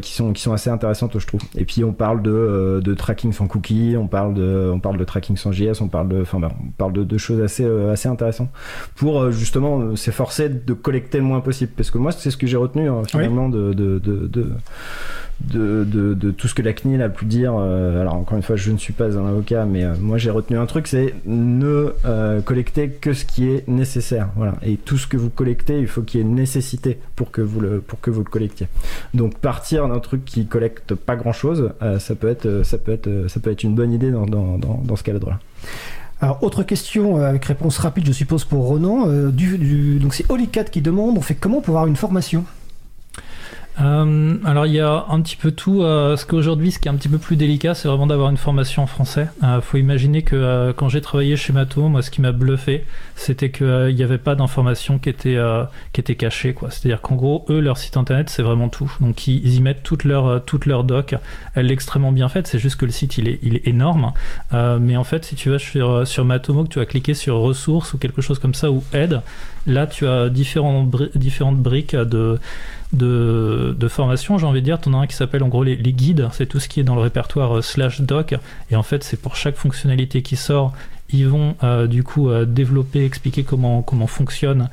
qui sont qui sont assez intéressantes je trouve et puis on parle de de tracking sans cookies on parle de on parle de tracking sans JS on parle de enfin ben, on parle de, de choses assez euh, assez intéressantes pour euh, justement euh, s'efforcer de collecter le moins possible. Parce que moi c'est ce que j'ai retenu hein, finalement de de, de, de de, tout ce que la CNIL a pu dire. euh, alors encore une fois, je ne suis pas un avocat, mais euh, moi j'ai retenu un truc, c'est ne euh, collecter que ce qui est nécessaire. Voilà. Et tout ce que vous collectez, il faut qu'il y ait nécessité pour que vous le pour que vous le collectiez. Donc partir d'un truc qui collecte pas grand chose, ça peut être ça peut être ça peut être une bonne idée dans dans dans, ce cadre-là. Alors, autre question avec réponse rapide, je suppose, pour Ronan. Donc, c'est Olicat qui demande on fait comment pour avoir une formation? Euh, alors il y a un petit peu tout. Euh, ce qu'aujourd'hui, ce qui est un petit peu plus délicat, c'est vraiment d'avoir une formation en français. Euh, faut imaginer que euh, quand j'ai travaillé chez Mato, moi, ce qui m'a bluffé, c'était qu'il n'y avait pas d'information qui était euh, qui était cachée, quoi. C'est-à-dire qu'en gros, eux, leur site internet, c'est vraiment tout. Donc ils, y mettent toute leur euh, toute leur doc. Elle est extrêmement bien faite. C'est juste que le site, il est il est énorme. Euh, mais en fait, si tu vas sur euh, sur Matomo, que tu vas cliquer sur ressources ou quelque chose comme ça ou aide, là, tu as différentes briques de formation, j'ai envie de dire. T'en as un qui s'appelle en gros les, guides, c'est tout ce qui est dans le répertoire euh, slash doc, et en fait c'est pour chaque fonctionnalité qui sort, ils vont euh, du coup euh, développer, expliquer comment, comment fonctionne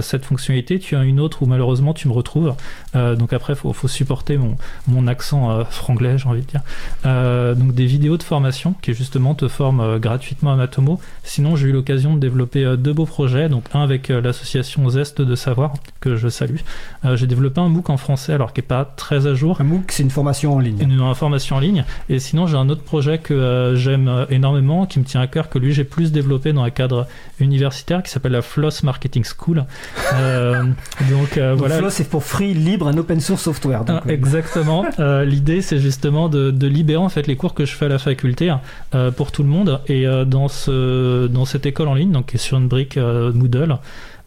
cette fonctionnalité. Tu as une autre où malheureusement tu me retrouves, Euh, donc après faut, faut supporter mon, mon accent euh, franglais, j'ai envie de dire. Euh, donc des vidéos de formation qui justement te forment euh, gratuitement à Matomo. Sinon j'ai eu l'occasion de développer euh, deux beaux projets, donc un avec euh, l'association Zeste de Savoir, que je salue. Euh, j'ai développé un MOOC en français alors qui est pas très à jour. Un MOOC, c'est une formation en ligne. Une information en ligne. Et sinon, j'ai un autre projet que euh, j'aime euh, énormément, qui me tient à cœur, que lui, j'ai plus développé dans un cadre universitaire, qui s'appelle la Floss Marketing School. Euh, donc euh, Donc, voilà. Flow, c'est pour free, libre, un open source software. Donc, Ah, exactement. Euh, L'idée, c'est justement de, de libérer en fait les cours que je fais à la faculté euh, pour tout le monde. Et dans ce dans cette école en ligne, donc qui est sur une brique Moodle.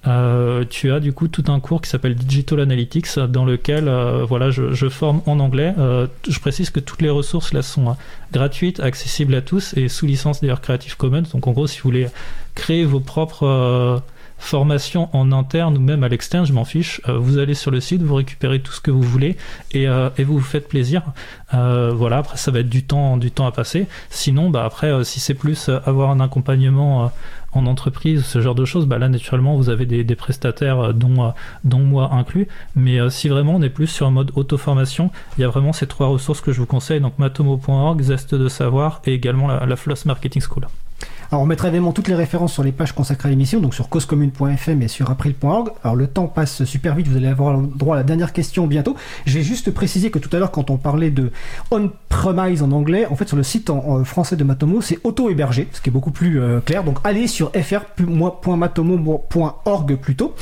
euh, tu as du coup tout un cours qui s'appelle Digital Analytics dans lequel euh, voilà je, je forme en anglais. Euh, je précise que toutes les ressources là sont gratuites, accessibles à tous et sous licence d'ailleurs Creative Commons. Donc en gros, si vous voulez créer vos propres formations en interne ou même à l'externe, je m'en fiche. Euh, vous allez sur le site, vous récupérez tout ce que vous voulez et, euh, et vous vous faites plaisir. Euh, voilà, après ça va être du temps, du temps à passer. Sinon, bah après, si c'est plus avoir un accompagnement en entreprise, ce genre de choses, bah là naturellement vous avez des, des prestataires dont, euh, dont moi inclus. Mais euh, si vraiment on est plus sur un mode auto-formation, il y a vraiment ces trois ressources que je vous conseille, donc matomo.org, Zeste de Savoir et également la, la Floss Marketing School. Alors on mettra évidemment toutes les références sur les pages consacrées à l'émission, donc sur causecommune.fm et sur april.org. Alors le temps passe super vite, vous allez avoir le droit à la dernière question bientôt. Je vais juste préciser que tout à l'heure quand on parlait de on-premise en anglais, en fait sur le site en, français de Matomo, c'est auto-hébergé, ce qui est beaucoup plus euh, clair. Donc allez sur fr.matomo.org plutôt.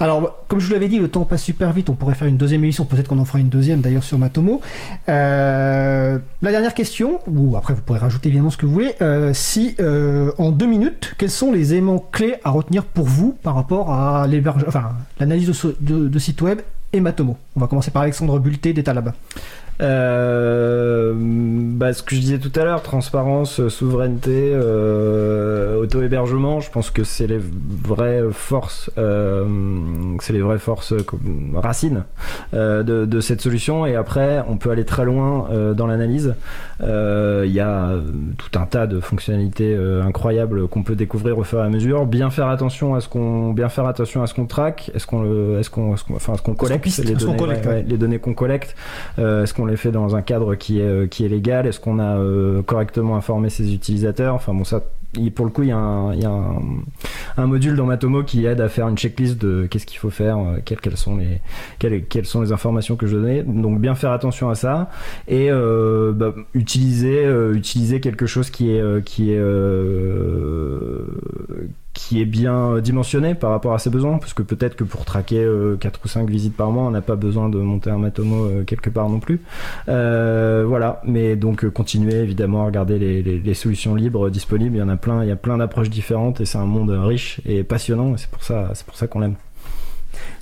Alors comme je vous l'avais dit, le temps passe super vite, on pourrait faire une deuxième émission, peut-être qu'on en fera une deuxième d'ailleurs sur Matomo. Euh, la dernière question, ou après vous pourrez rajouter évidemment ce que vous voulez, euh, si en deux minutes, quels sont les éléments clés à retenir pour vous par rapport à l'analyse de site web et Matomo On va commencer par Alexandre Bulté d'Etalab. Euh, bah, ce que je disais tout à l'heure, transparence, euh, souveraineté, euh, auto-hébergement, je pense que c'est les vraies forces, euh, c'est les vraies forces racines de, de cette solution. Et après, on peut aller très loin dans l'analyse. Il y a tout un tas de fonctionnalités incroyables qu'on peut découvrir au fur et à mesure. Bien faire attention à ce qu'on, bien faire attention à ce qu'on traque, est-ce qu'on est-ce qu'on, est-ce qu'on- enfin, est-ce qu'on collecte les données, collecte, ouais, ouais. ouais, les données qu'on collecte. Est-ce qu'on les fait dans un cadre qui est, euh, qui est légal Est-ce qu'on a euh, correctement informé ses utilisateurs? Enfin bon, ça, pour le coup, il y a, un, un, module dans Matomo qui aide à faire une checklist de qu'est-ce qu'il faut faire, euh, quelles, sont les, quelles, quelles sont les informations que je donnais. Donc bien faire attention à ça et bah, utiliser, utiliser quelque chose qui est, qui est, qui est bien dimensionné par rapport à ses besoins, parce que peut-être que pour traquer euh, 4 ou 5 visites par mois, on n'a pas besoin de monter un Matomo euh, quelque part non plus. Euh, voilà, mais donc euh, continuer évidemment à regarder les solutions libres disponibles. Il y en a plein, il y a plein d'approches différentes et c'est un monde riche et passionnant. Et c'est pour ça, c'est pour ça qu'on l'aime.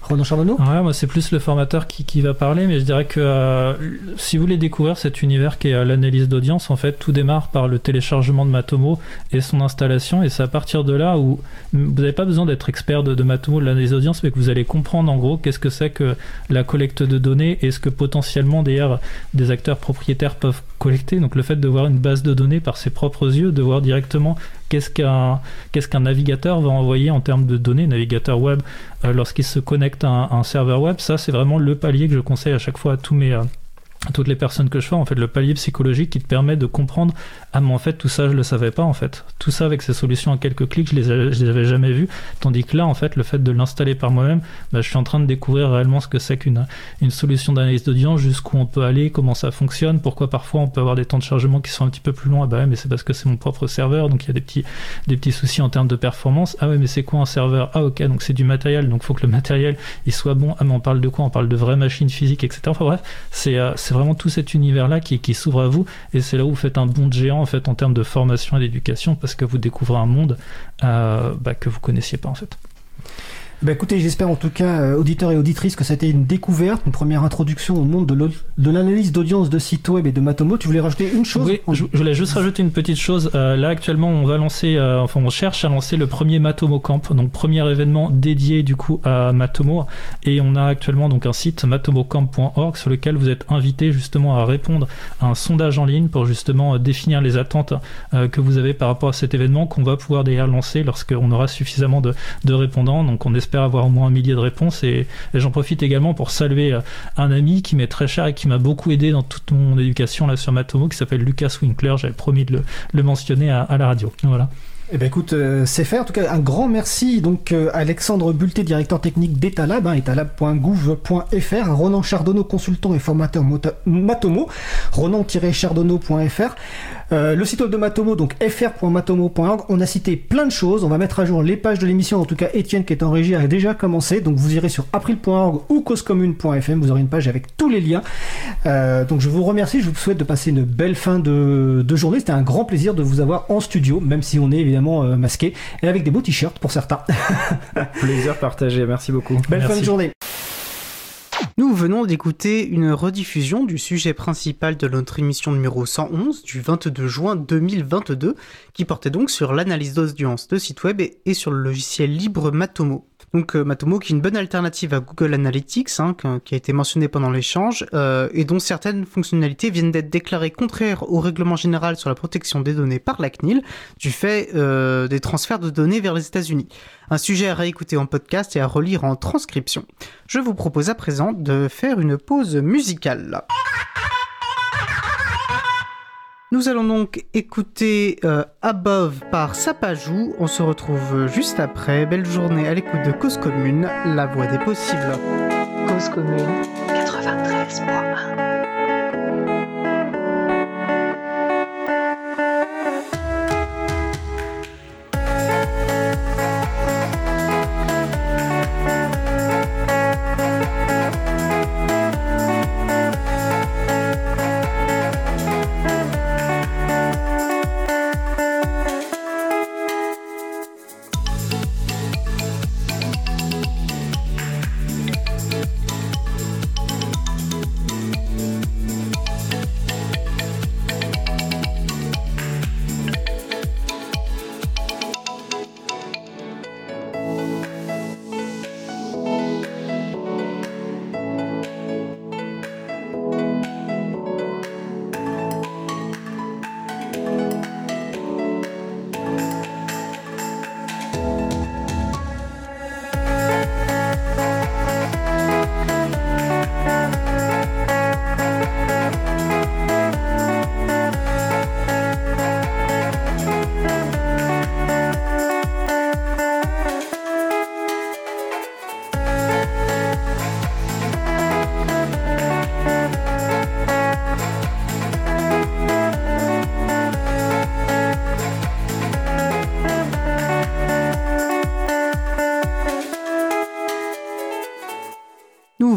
Ronan Charbonneau Ouais, moi c'est plus le formateur qui, qui va parler, mais je dirais que euh, si vous voulez découvrir cet univers qui est euh, l'analyse d'audience, en fait, tout démarre par le téléchargement de Matomo et son installation, et c'est à partir de là où vous n'avez pas besoin d'être expert de, de Matomo, de l'analyse d'audience, mais que vous allez comprendre en gros qu'est-ce que c'est que la collecte de données et ce que potentiellement d'ailleurs des acteurs propriétaires peuvent collecter. Donc le fait de voir une base de données par ses propres yeux, de voir directement qu'est-ce qu'un navigateur va envoyer en termes de données, navigateur web, euh, lorsqu'il se connecte à un, serveur web, ça c'est vraiment le palier que je conseille à chaque fois à tous mes euh, toutes les personnes que je fais, en fait, le palier psychologique qui te permet de comprendre ah mais en fait tout ça je le savais pas en fait, tout ça avec ces solutions à quelques clics je les, les avais jamais vues, tandis que là en fait le fait de l'installer par moi-même, bah, je suis en train de découvrir réellement ce que c'est qu'une une solution d'analyse d'audience, jusqu'où on peut aller, comment ça fonctionne, pourquoi parfois on peut avoir des temps de chargement qui sont un petit peu plus longs, ah bah ouais mais c'est parce que c'est mon propre serveur, donc il y a des petits des petits soucis en termes de performance. Ah ouais, mais c'est quoi un serveur? Ah ok, donc c'est du matériel, donc faut que le matériel il soit bon. Ah mais on parle de quoi? On parle de vraies machines physiques, etc. Enfin bref, c'est euh, c'est vraiment tout cet univers là qui, s'ouvre à vous et c'est là où vous faites un bond géant en fait en termes de formation et d'éducation parce que vous découvrez un monde euh, bah, que vous connaissiez pas en fait. Bah écoutez, j'espère en tout cas, euh, auditeurs et auditrices, que été une découverte, une première introduction au monde de l'analyse d'audience de sites web et de Matomo. Tu voulais rajouter une chose Oui, je, je voulais juste rajouter une petite chose. Euh, là, actuellement, on va lancer, euh, enfin, on cherche à lancer le premier Matomo Camp, donc premier événement dédié du coup à Matomo. Et on a actuellement donc un site matomocamp.org sur lequel vous êtes invité justement à répondre à un sondage en ligne pour justement définir les attentes euh, que vous avez par rapport à cet événement qu'on va pouvoir d'ailleurs lancer lorsqu'on aura suffisamment de, de répondants. Donc, on espère avoir au moins un millier de réponses. Et, j'en profite également pour saluer euh, un ami qui m'est très cher et qui m'a beaucoup aidé dans toute mon éducation là sur Matomo, qui s'appelle Lucas Winkler. J'avais promis de le, mentionner à, la radio. Voilà. Eh ben écoute, euh, c'est fait. En tout cas, un grand merci donc euh, Alexandre Bulté, directeur technique d'Etalab, hein, etalab.gouv.fr, Ronan Chardonneau, consultant et formateur Matomo, ronan-chardonneau.fr, euh, le site web de Matomo, donc fr.matomo.org. On a cité plein de choses. On va mettre à jour les pages de l'émission. En tout cas, Étienne qui est en régie a déjà commencé. Donc vous irez sur april.org ou causecommune.fm. Vous aurez une page avec tous les liens. Euh, donc je vous remercie. Je vous souhaite de passer une belle fin de, de journée. C'était un grand plaisir de vous avoir en studio, même si on est évidemment euh, masqué et avec des beaux t-shirts pour certains. Plaisir partagé. Merci beaucoup. Belle fin de journée. Nous venons d'écouter une rediffusion du sujet principal de notre émission numéro 111 du 22 juin 2022 qui portait donc sur l'analyse d'audience de sites web et, sur le logiciel libre Matomo. Donc euh, Matomo qui est une bonne alternative à Google Analytics, hein, qui, qui a été mentionné pendant l'échange, euh, et dont certaines fonctionnalités viennent d'être déclarées contraires au règlement général sur la protection des données par la CNIL, du fait euh, des transferts de données vers les États-Unis. Un sujet à réécouter en podcast et à relire en transcription. Je vous propose à présent de faire une pause musicale. Nous allons donc écouter euh, Above par Sapajou. On se retrouve juste après. Belle journée à l'écoute de Cause Commune, la voix des possibles. Cause commune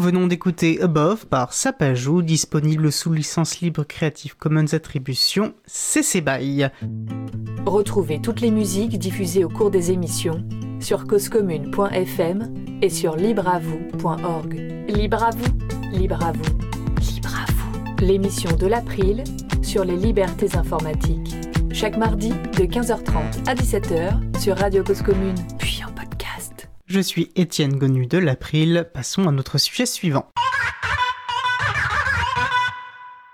venons d'écouter Above par Sapajou, disponible sous licence libre Creative Commons Attribution CC BY. Retrouvez toutes les musiques diffusées au cours des émissions sur causecommune.fm et sur libreavoue.org. Libre à vous, libre à vous, libre à vous. L'émission de l'April sur les libertés informatiques. Chaque mardi de 15h30 à 17h sur Radio Cause Commune, puis en podcast. Je suis Étienne Gonu de l'April. Passons à notre sujet suivant.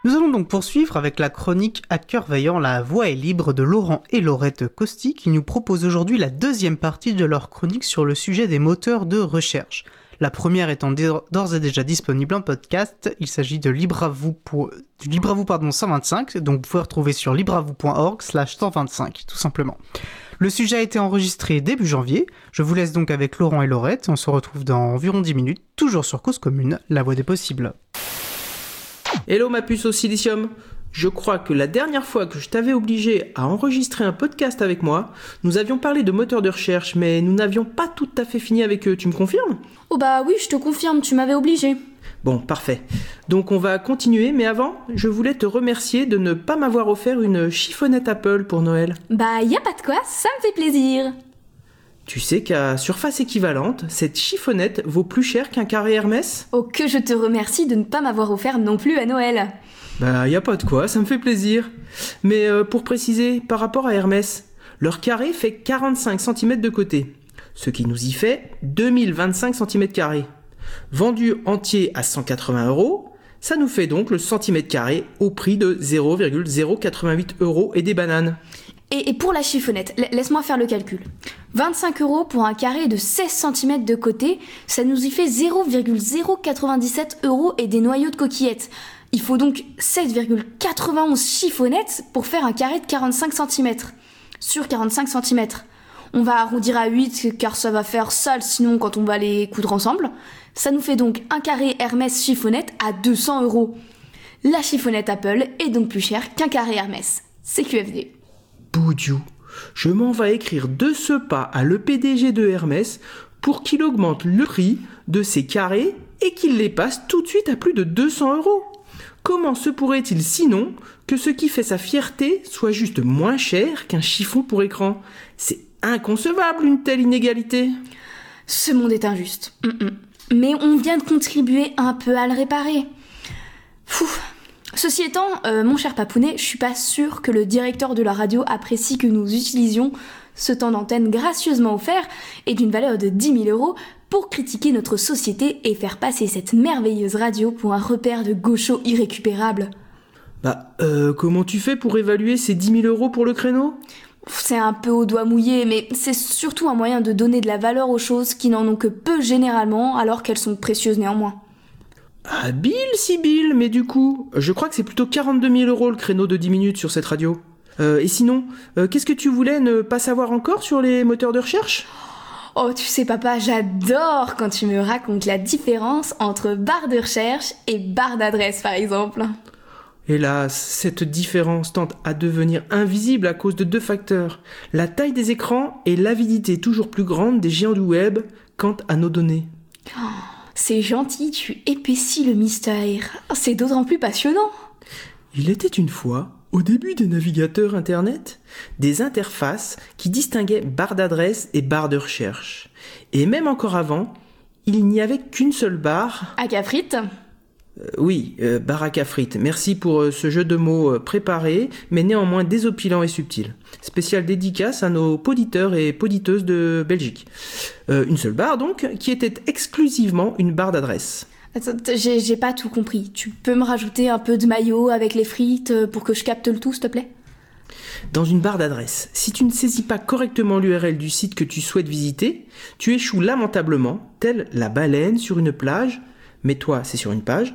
Nous allons donc poursuivre avec la chronique À cœur vaillant, la voix est libre de Laurent et Laurette Costi qui nous proposent aujourd'hui la deuxième partie de leur chronique sur le sujet des moteurs de recherche. La première étant d'ores et déjà disponible en podcast, il s'agit de LibreAvou pour... du LibreAvou pardon 125, donc vous pouvez retrouver sur libreavou.org slash 125 tout simplement. Le sujet a été enregistré début janvier, je vous laisse donc avec Laurent et Laurette, on se retrouve dans environ 10 minutes, toujours sur Cause Commune, la voix des possibles. Hello ma puce au silicium. Je crois que la dernière fois que je t'avais obligé à enregistrer un podcast avec moi, nous avions parlé de moteurs de recherche, mais nous n'avions pas tout à fait fini avec eux, tu me confirmes? Oh bah oui, je te confirme, tu m'avais obligé. Bon, parfait. Donc on va continuer, mais avant, je voulais te remercier de ne pas m'avoir offert une chiffonnette Apple pour Noël. Bah y a pas de quoi, ça me fait plaisir. Tu sais qu'à surface équivalente, cette chiffonnette vaut plus cher qu'un carré Hermès? Oh que je te remercie de ne pas m'avoir offert non plus à Noël. Bah y a pas de quoi, ça me fait plaisir. Mais euh, pour préciser, par rapport à Hermès, leur carré fait 45 cm de côté, ce qui nous y fait 2025 cm carrés. Vendu entier à 180 euros, ça nous fait donc le centimètre carré au prix de 0,088 euros et des bananes. Et, pour la chiffonnette, la- laisse-moi faire le calcul. 25 euros pour un carré de 16 cm de côté, ça nous y fait 0,097 euros et des noyaux de coquillettes. Il faut donc 7,91 chiffonnettes pour faire un carré de 45 cm. Sur 45 cm. On va arrondir à 8 car ça va faire sale sinon quand on va les coudre ensemble. Ça nous fait donc un carré Hermès chiffonnette à 200 euros. La chiffonnette Apple est donc plus chère qu'un carré Hermès. C'est QFD. Boudiou, je m'en vais écrire de ce pas à le PDG de Hermès pour qu'il augmente le prix de ses carrés et qu'il les passe tout de suite à plus de 200 euros. Comment se pourrait-il sinon que ce qui fait sa fierté soit juste moins cher qu'un chiffon pour écran? C'est inconcevable une telle inégalité. Ce monde est injuste. Mm, mm. Mais on vient de contribuer un peu à le réparer. Fou. Ceci étant, euh, mon cher Papounet, je suis pas sûre que le directeur de la radio apprécie que nous utilisions ce temps d'antenne gracieusement offert et d'une valeur de 10 000 euros pour critiquer notre société et faire passer cette merveilleuse radio pour un repère de gauchos irrécupérable. Bah, euh, comment tu fais pour évaluer ces 10 000 euros pour le créneau? C'est un peu au doigt mouillé, mais c'est surtout un moyen de donner de la valeur aux choses qui n'en ont que peu généralement alors qu'elles sont précieuses néanmoins. Habile, Sibyl, mais du coup, je crois que c'est plutôt 42 000 euros le créneau de 10 minutes sur cette radio. Euh, et sinon, euh, qu'est-ce que tu voulais ne pas savoir encore sur les moteurs de recherche? Oh, tu sais, papa, j'adore quand tu me racontes la différence entre barre de recherche et barre d'adresse, par exemple. Hélas, cette différence tente à devenir invisible à cause de deux facteurs, la taille des écrans et l'avidité toujours plus grande des géants du web quant à nos données. C'est gentil, tu épaissis le mystère. C'est d'autant plus passionnant. Il était une fois, au début des navigateurs Internet, des interfaces qui distinguaient barre d'adresse et barre de recherche. Et même encore avant, il n'y avait qu'une seule barre. À Cafrite Euh, oui, euh, barre à frites. Merci pour euh, ce jeu de mots euh, préparé, mais néanmoins désopilant et subtil. Spécial dédicace à nos poditeurs et poditeuses de Belgique. Euh, une seule barre donc, qui était exclusivement une barre d'adresse. Attends, j'ai pas tout compris. Tu peux me rajouter un peu de maillot avec les frites euh, pour que je capte le tout, s'il te plaît? Dans une barre d'adresse, si tu ne saisis pas correctement l'URL du site que tu souhaites visiter, tu échoues lamentablement, telle la baleine sur une plage, mais toi c'est sur une page,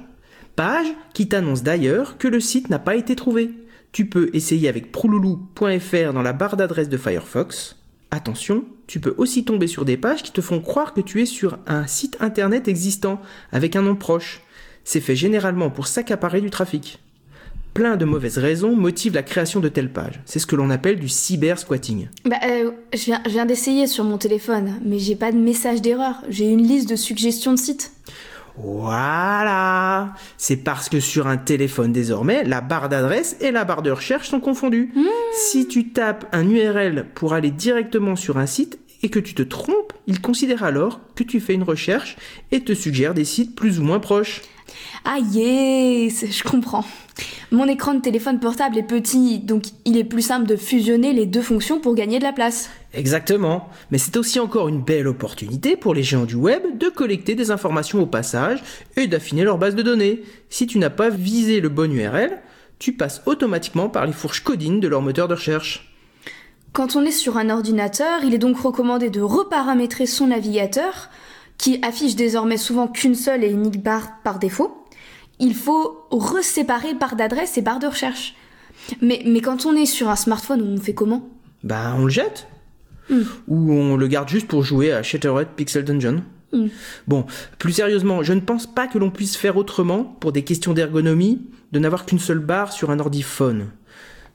page qui t'annonce d'ailleurs que le site n'a pas été trouvé. Tu peux essayer avec prouloulou.fr dans la barre d'adresse de Firefox. Attention, tu peux aussi tomber sur des pages qui te font croire que tu es sur un site internet existant avec un nom proche. C'est fait généralement pour s'accaparer du trafic. Plein de mauvaises raisons motivent la création de telles pages. C'est ce que l'on appelle du cyber-squatting. Bah, euh, je viens, d'essayer sur mon téléphone, mais j'ai pas de message d'erreur. J'ai une liste de suggestions de sites. Voilà C'est parce que sur un téléphone désormais, la barre d'adresse et la barre de recherche sont confondues. Si tu tapes un URL pour aller directement sur un site et que tu te trompes, il considère alors que tu fais une recherche et te suggère des sites plus ou moins proches. Ah yes, je comprends. Mon écran de téléphone portable est petit, donc il est plus simple de fusionner les deux fonctions pour gagner de la place. Exactement. Mais c'est aussi encore une belle opportunité pour les géants du web de collecter des informations au passage et d'affiner leur base de données. Si tu n'as pas visé le bon URL, tu passes automatiquement par les fourches codines de leur moteur de recherche. Quand on est sur un ordinateur, il est donc recommandé de reparamétrer son navigateur, qui affiche désormais souvent qu'une seule et unique barre par défaut. Il faut reséparer barre d'adresse et barre de recherche. Mais, mais quand on est sur un smartphone, on fait comment? Bah, on le jette. Ou on le garde juste pour jouer à Shattered Pixel Dungeon. Hmm. Bon, plus sérieusement, je ne pense pas que l'on puisse faire autrement, pour des questions d'ergonomie, de n'avoir qu'une seule barre sur un ordi-phone.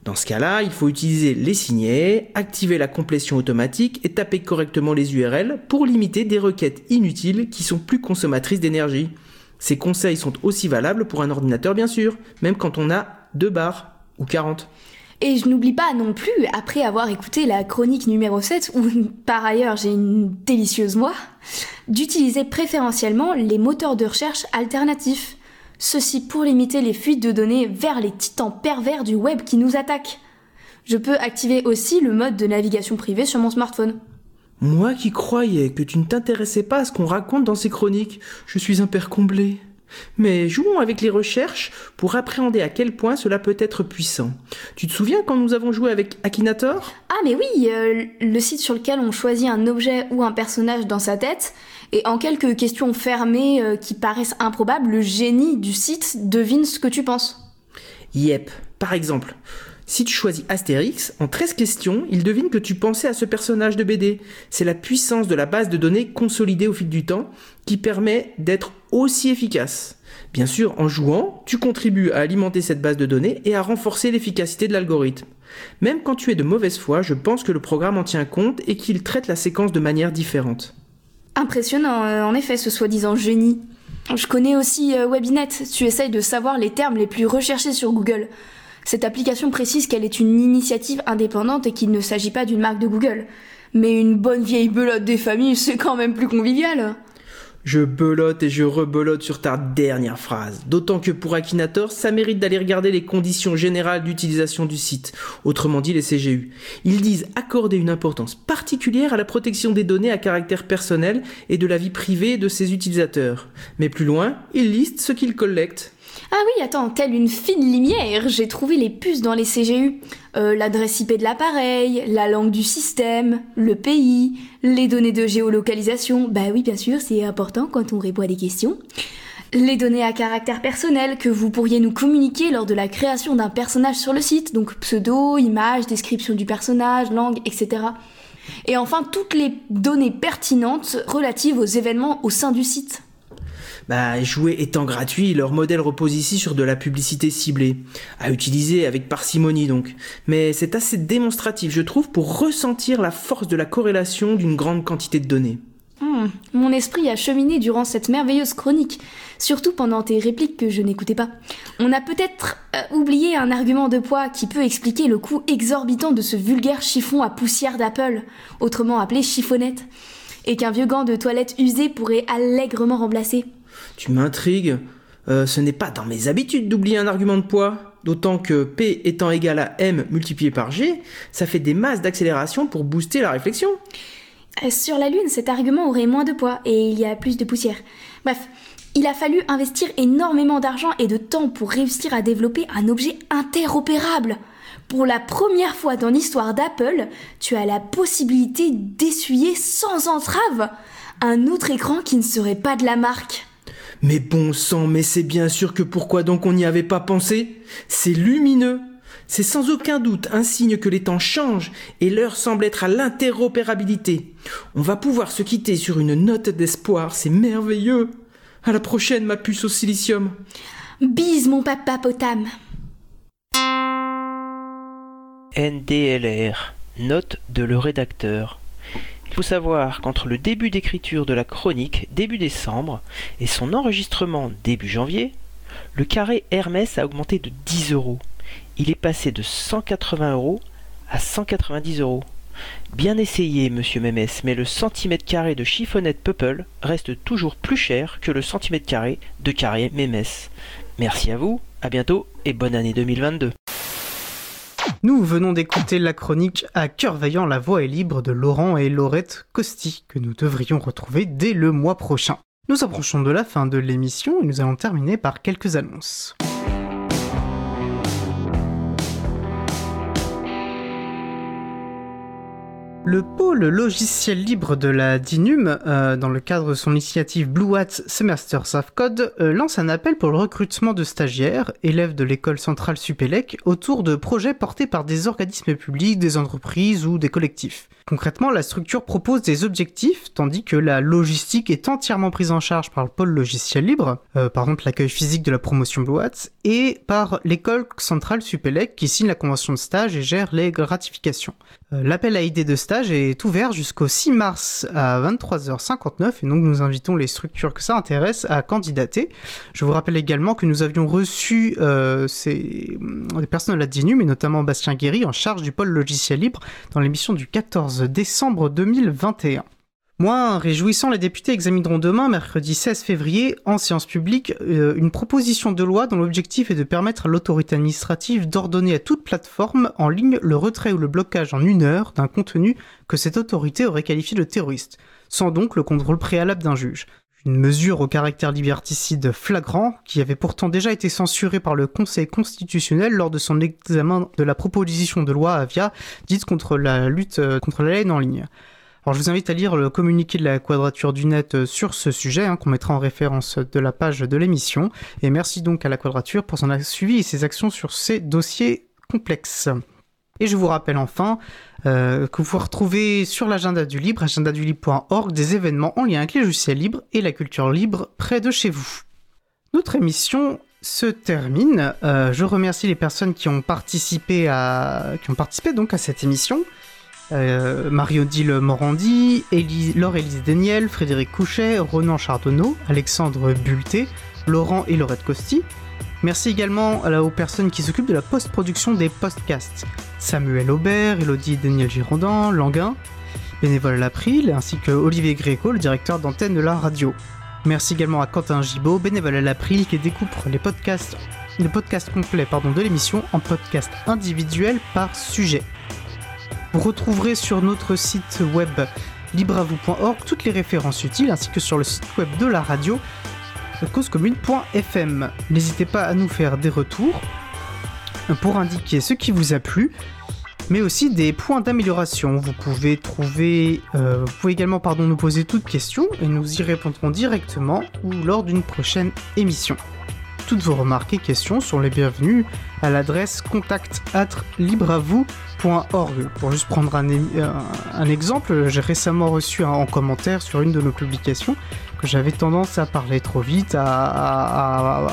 Dans ce cas-là, il faut utiliser les signets, activer la complétion automatique et taper correctement les URL pour limiter des requêtes inutiles qui sont plus consommatrices d'énergie. Ces conseils sont aussi valables pour un ordinateur bien sûr, même quand on a deux barres ou 40. Et je n'oublie pas non plus, après avoir écouté la chronique numéro 7, où par ailleurs j'ai une délicieuse moi, d'utiliser préférentiellement les moteurs de recherche alternatifs. Ceci pour limiter les fuites de données vers les titans pervers du web qui nous attaquent. Je peux activer aussi le mode de navigation privée sur mon smartphone. Moi qui croyais que tu ne t'intéressais pas à ce qu'on raconte dans ces chroniques, je suis un père comblé. Mais jouons avec les recherches pour appréhender à quel point cela peut être puissant. Tu te souviens quand nous avons joué avec Akinator? Ah mais oui, euh, le site sur lequel on choisit un objet ou un personnage dans sa tête, et en quelques questions fermées euh, qui paraissent improbables, le génie du site devine ce que tu penses. Yep. Par exemple, si tu choisis Astérix, en 13 questions, il devine que tu pensais à ce personnage de BD. C'est la puissance de la base de données consolidée au fil du temps qui permet d'être aussi efficace. Bien sûr, en jouant, tu contribues à alimenter cette base de données et à renforcer l'efficacité de l'algorithme. Même quand tu es de mauvaise foi, je pense que le programme en tient compte et qu'il traite la séquence de manière différente. Impressionnant, euh, en effet, ce soi-disant génie. Je connais aussi euh, Webinet, tu essayes de savoir les termes les plus recherchés sur Google. Cette application précise qu'elle est une initiative indépendante et qu'il ne s'agit pas d'une marque de Google. Mais une bonne vieille belote des familles, c'est quand même plus convivial. Je belote et je rebelote sur ta dernière phrase. D'autant que pour Akinator, ça mérite d'aller regarder les conditions générales d'utilisation du site, autrement dit les CGU. Ils disent accorder une importance particulière à la protection des données à caractère personnel et de la vie privée de ses utilisateurs. Mais plus loin, ils listent ce qu'ils collectent. Ah oui, attends, telle une fine lumière, j'ai trouvé les puces dans les CGU. Euh, L'adresse IP de l'appareil, la langue du système, le pays, les données de géolocalisation. Bah oui, bien sûr, c'est important quand on répond à des questions. Les données à caractère personnel que vous pourriez nous communiquer lors de la création d'un personnage sur le site, donc pseudo, image, description du personnage, langue, etc. Et enfin, toutes les données pertinentes relatives aux événements au sein du site. Bah, jouer étant gratuit, leur modèle repose ici sur de la publicité ciblée, à utiliser avec parcimonie donc. Mais c'est assez démonstratif, je trouve, pour ressentir la force de la corrélation d'une grande quantité de données. Hmm, Mon esprit a cheminé durant cette merveilleuse chronique, surtout pendant tes répliques que je n'écoutais pas. On a peut-être euh, oublié un argument de poids qui peut expliquer le coût exorbitant de ce vulgaire chiffon à poussière d'Apple, autrement appelé chiffonnette, et qu'un vieux gant de toilette usé pourrait allègrement remplacer. Tu m'intrigues. Euh, ce n'est pas dans mes habitudes d'oublier un argument de poids. D'autant que P étant égal à M multiplié par G, ça fait des masses d'accélération pour booster la réflexion. Euh, Sur la Lune, cet argument aurait moins de poids et il y a plus de poussière. Bref, il a fallu investir énormément d'argent et de temps pour réussir à développer un objet interopérable. Pour la première fois dans l'histoire d'Apple, tu as la possibilité d'essuyer sans entrave un autre écran qui ne serait pas de la marque. Mais bon sang, mais c'est bien sûr que pourquoi donc on n'y avait pas pensé? C'est lumineux. C'est sans aucun doute un signe que les temps changent et l'heure semble être à l'interopérabilité. On va pouvoir se quitter sur une note d'espoir, c'est merveilleux. À la prochaine, ma puce au silicium. Bise mon papa potam. NDLR. Note de le rédacteur. Il faut savoir qu'entre le début d'écriture de la chronique début décembre et son enregistrement début janvier, le carré Hermès a augmenté de 10 euros. Il est passé de 180 euros à 190 euros. Bien essayé, monsieur Mémès, mais le centimètre carré de chiffonnette Peuple reste toujours plus cher que le centimètre carré de carré Mémès. Merci à vous, à bientôt et bonne année 2022. Nous venons d'écouter la chronique À cœur vaillant, la voix est libre de Laurent et Laurette Costi, que nous devrions retrouver dès le mois prochain. Nous approchons de la fin de l'émission et nous allons terminer par quelques annonces. Le pôle logiciel libre de la DINUM, euh, dans le cadre de son initiative Blue Hat Semesters of Code, euh, lance un appel pour le recrutement de stagiaires, élèves de l'école centrale Supélec, autour de projets portés par des organismes publics, des entreprises ou des collectifs. Concrètement, la structure propose des objectifs, tandis que la logistique est entièrement prise en charge par le pôle logiciel libre, euh, par exemple l'accueil physique de la promotion Blue Hat, et par l'école centrale Supélec qui signe la convention de stage et gère les gratifications. Euh, L'appel à idées de stage est ouvert jusqu'au 6 mars à 23h59 et donc nous invitons les structures que ça intéresse à candidater. Je vous rappelle également que nous avions reçu euh, des personnes de la DINUM et notamment Bastien Guéry en charge du pôle logiciel libre dans l'émission du 14 décembre 2021. Moins réjouissant, les députés examineront demain, mercredi 16 février, en séance publique, euh, une proposition de loi dont l'objectif est de permettre à l'autorité administrative d'ordonner à toute plateforme en ligne le retrait ou le blocage en une heure d'un contenu que cette autorité aurait qualifié de terroriste, sans donc le contrôle préalable d'un juge. Une mesure au caractère liberticide flagrant, qui avait pourtant déjà été censurée par le Conseil constitutionnel lors de son examen de la proposition de loi Avia, dite contre la lutte euh, contre la haine en ligne. Alors je vous invite à lire le communiqué de la Quadrature du Net euh, sur ce sujet, hein, qu'on mettra en référence de la page de l'émission. Et merci donc à la Quadrature pour son suivi et ses actions sur ces dossiers complexes. Et je vous rappelle enfin euh, que vous pouvez retrouver sur l'agenda du libre, agendadulibre.org, des événements en lien avec les logiciels libres et la culture libre près de chez vous. Notre émission se termine. Euh, je remercie les personnes qui ont participé à, qui donc à cette émission. Euh, Marie-Odile Morandi, Élie- Laure-Élise Daniel, Frédéric Couchet, Ronan Chardonneau, Alexandre Bulté, Laurent et Laurette Costi. Merci également aux personnes qui s'occupent de la post-production des podcasts. Samuel Aubert, Elodie Daniel Girondin, Languin, bénévole à l'April, ainsi que Olivier Gréco, le directeur d'antenne de la radio. Merci également à Quentin Gibaud, bénévole à l'April, qui découpe les podcasts, pardon, de l'émission en podcasts individuels par sujet. Vous retrouverez sur notre site web libreavou.org toutes les références utiles ainsi que sur le site web de la radio causecommune.fm. N'hésitez pas à nous faire des retours pour indiquer ce qui vous a plu, mais aussi des points d'amélioration. Vous pouvez trouver, euh, vous pouvez également nous poser toutes questions et nous y répondrons directement ou lors d'une prochaine émission. Toutes vos remarques et questions sont les bienvenues à l'adresse contact. Pour juste prendre un, exemple, j'ai récemment reçu un, en commentaire sur une de nos publications que j'avais tendance à parler trop vite, à,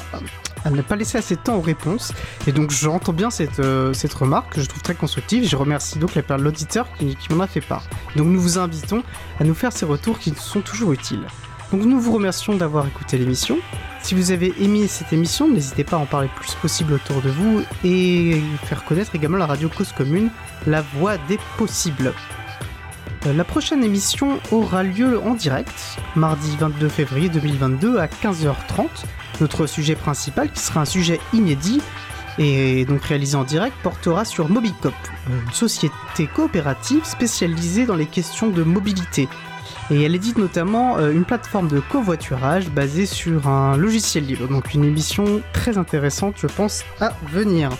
ne pas laisser assez de temps aux réponses. Et donc j'entends bien cette, euh, cette remarque que je trouve très constructive. Je remercie donc la- l'auditeur qui m'en a fait part. Donc nous vous invitons à nous faire ces retours qui sont toujours utiles. Donc nous vous remercions d'avoir écouté l'émission. Si vous avez aimé cette émission, n'hésitez pas à en parler le plus possible autour de vous et faire connaître également la radio Cause Commune, la voix des possibles. Euh, La prochaine émission aura lieu en direct, mardi 22 février 2022 à 15h30. Notre sujet principal, qui sera un sujet inédit et donc réalisé en direct, portera sur Mobicop, une société coopérative spécialisée dans les questions de mobilité. Et elle édite notamment euh, une plateforme de covoiturage basée sur un logiciel libre. Donc une émission très intéressante, je pense, à venir.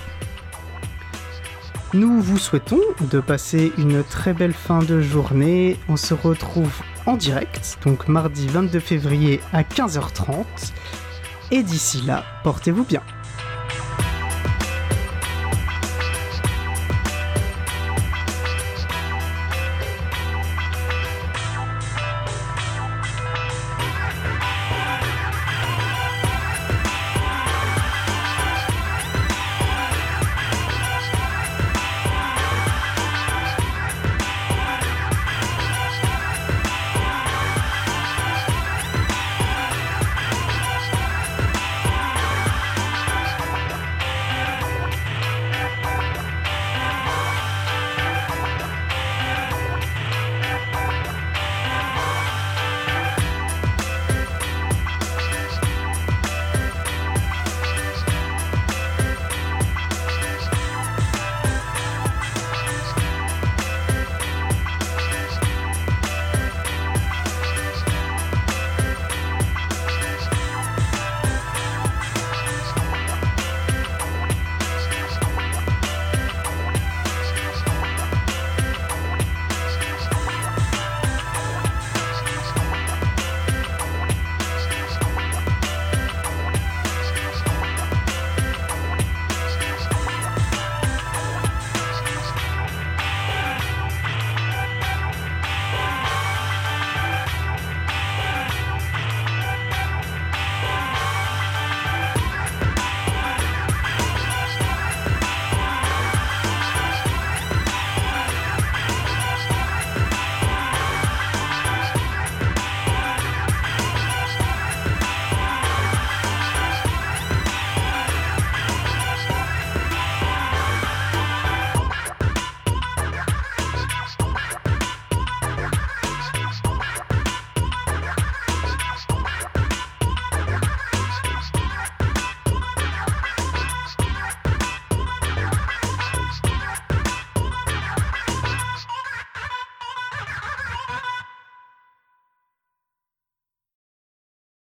Nous vous souhaitons de passer une très belle fin de journée. On se retrouve en direct, donc mardi 22 février à 15h30. Et d'ici là, portez-vous bien.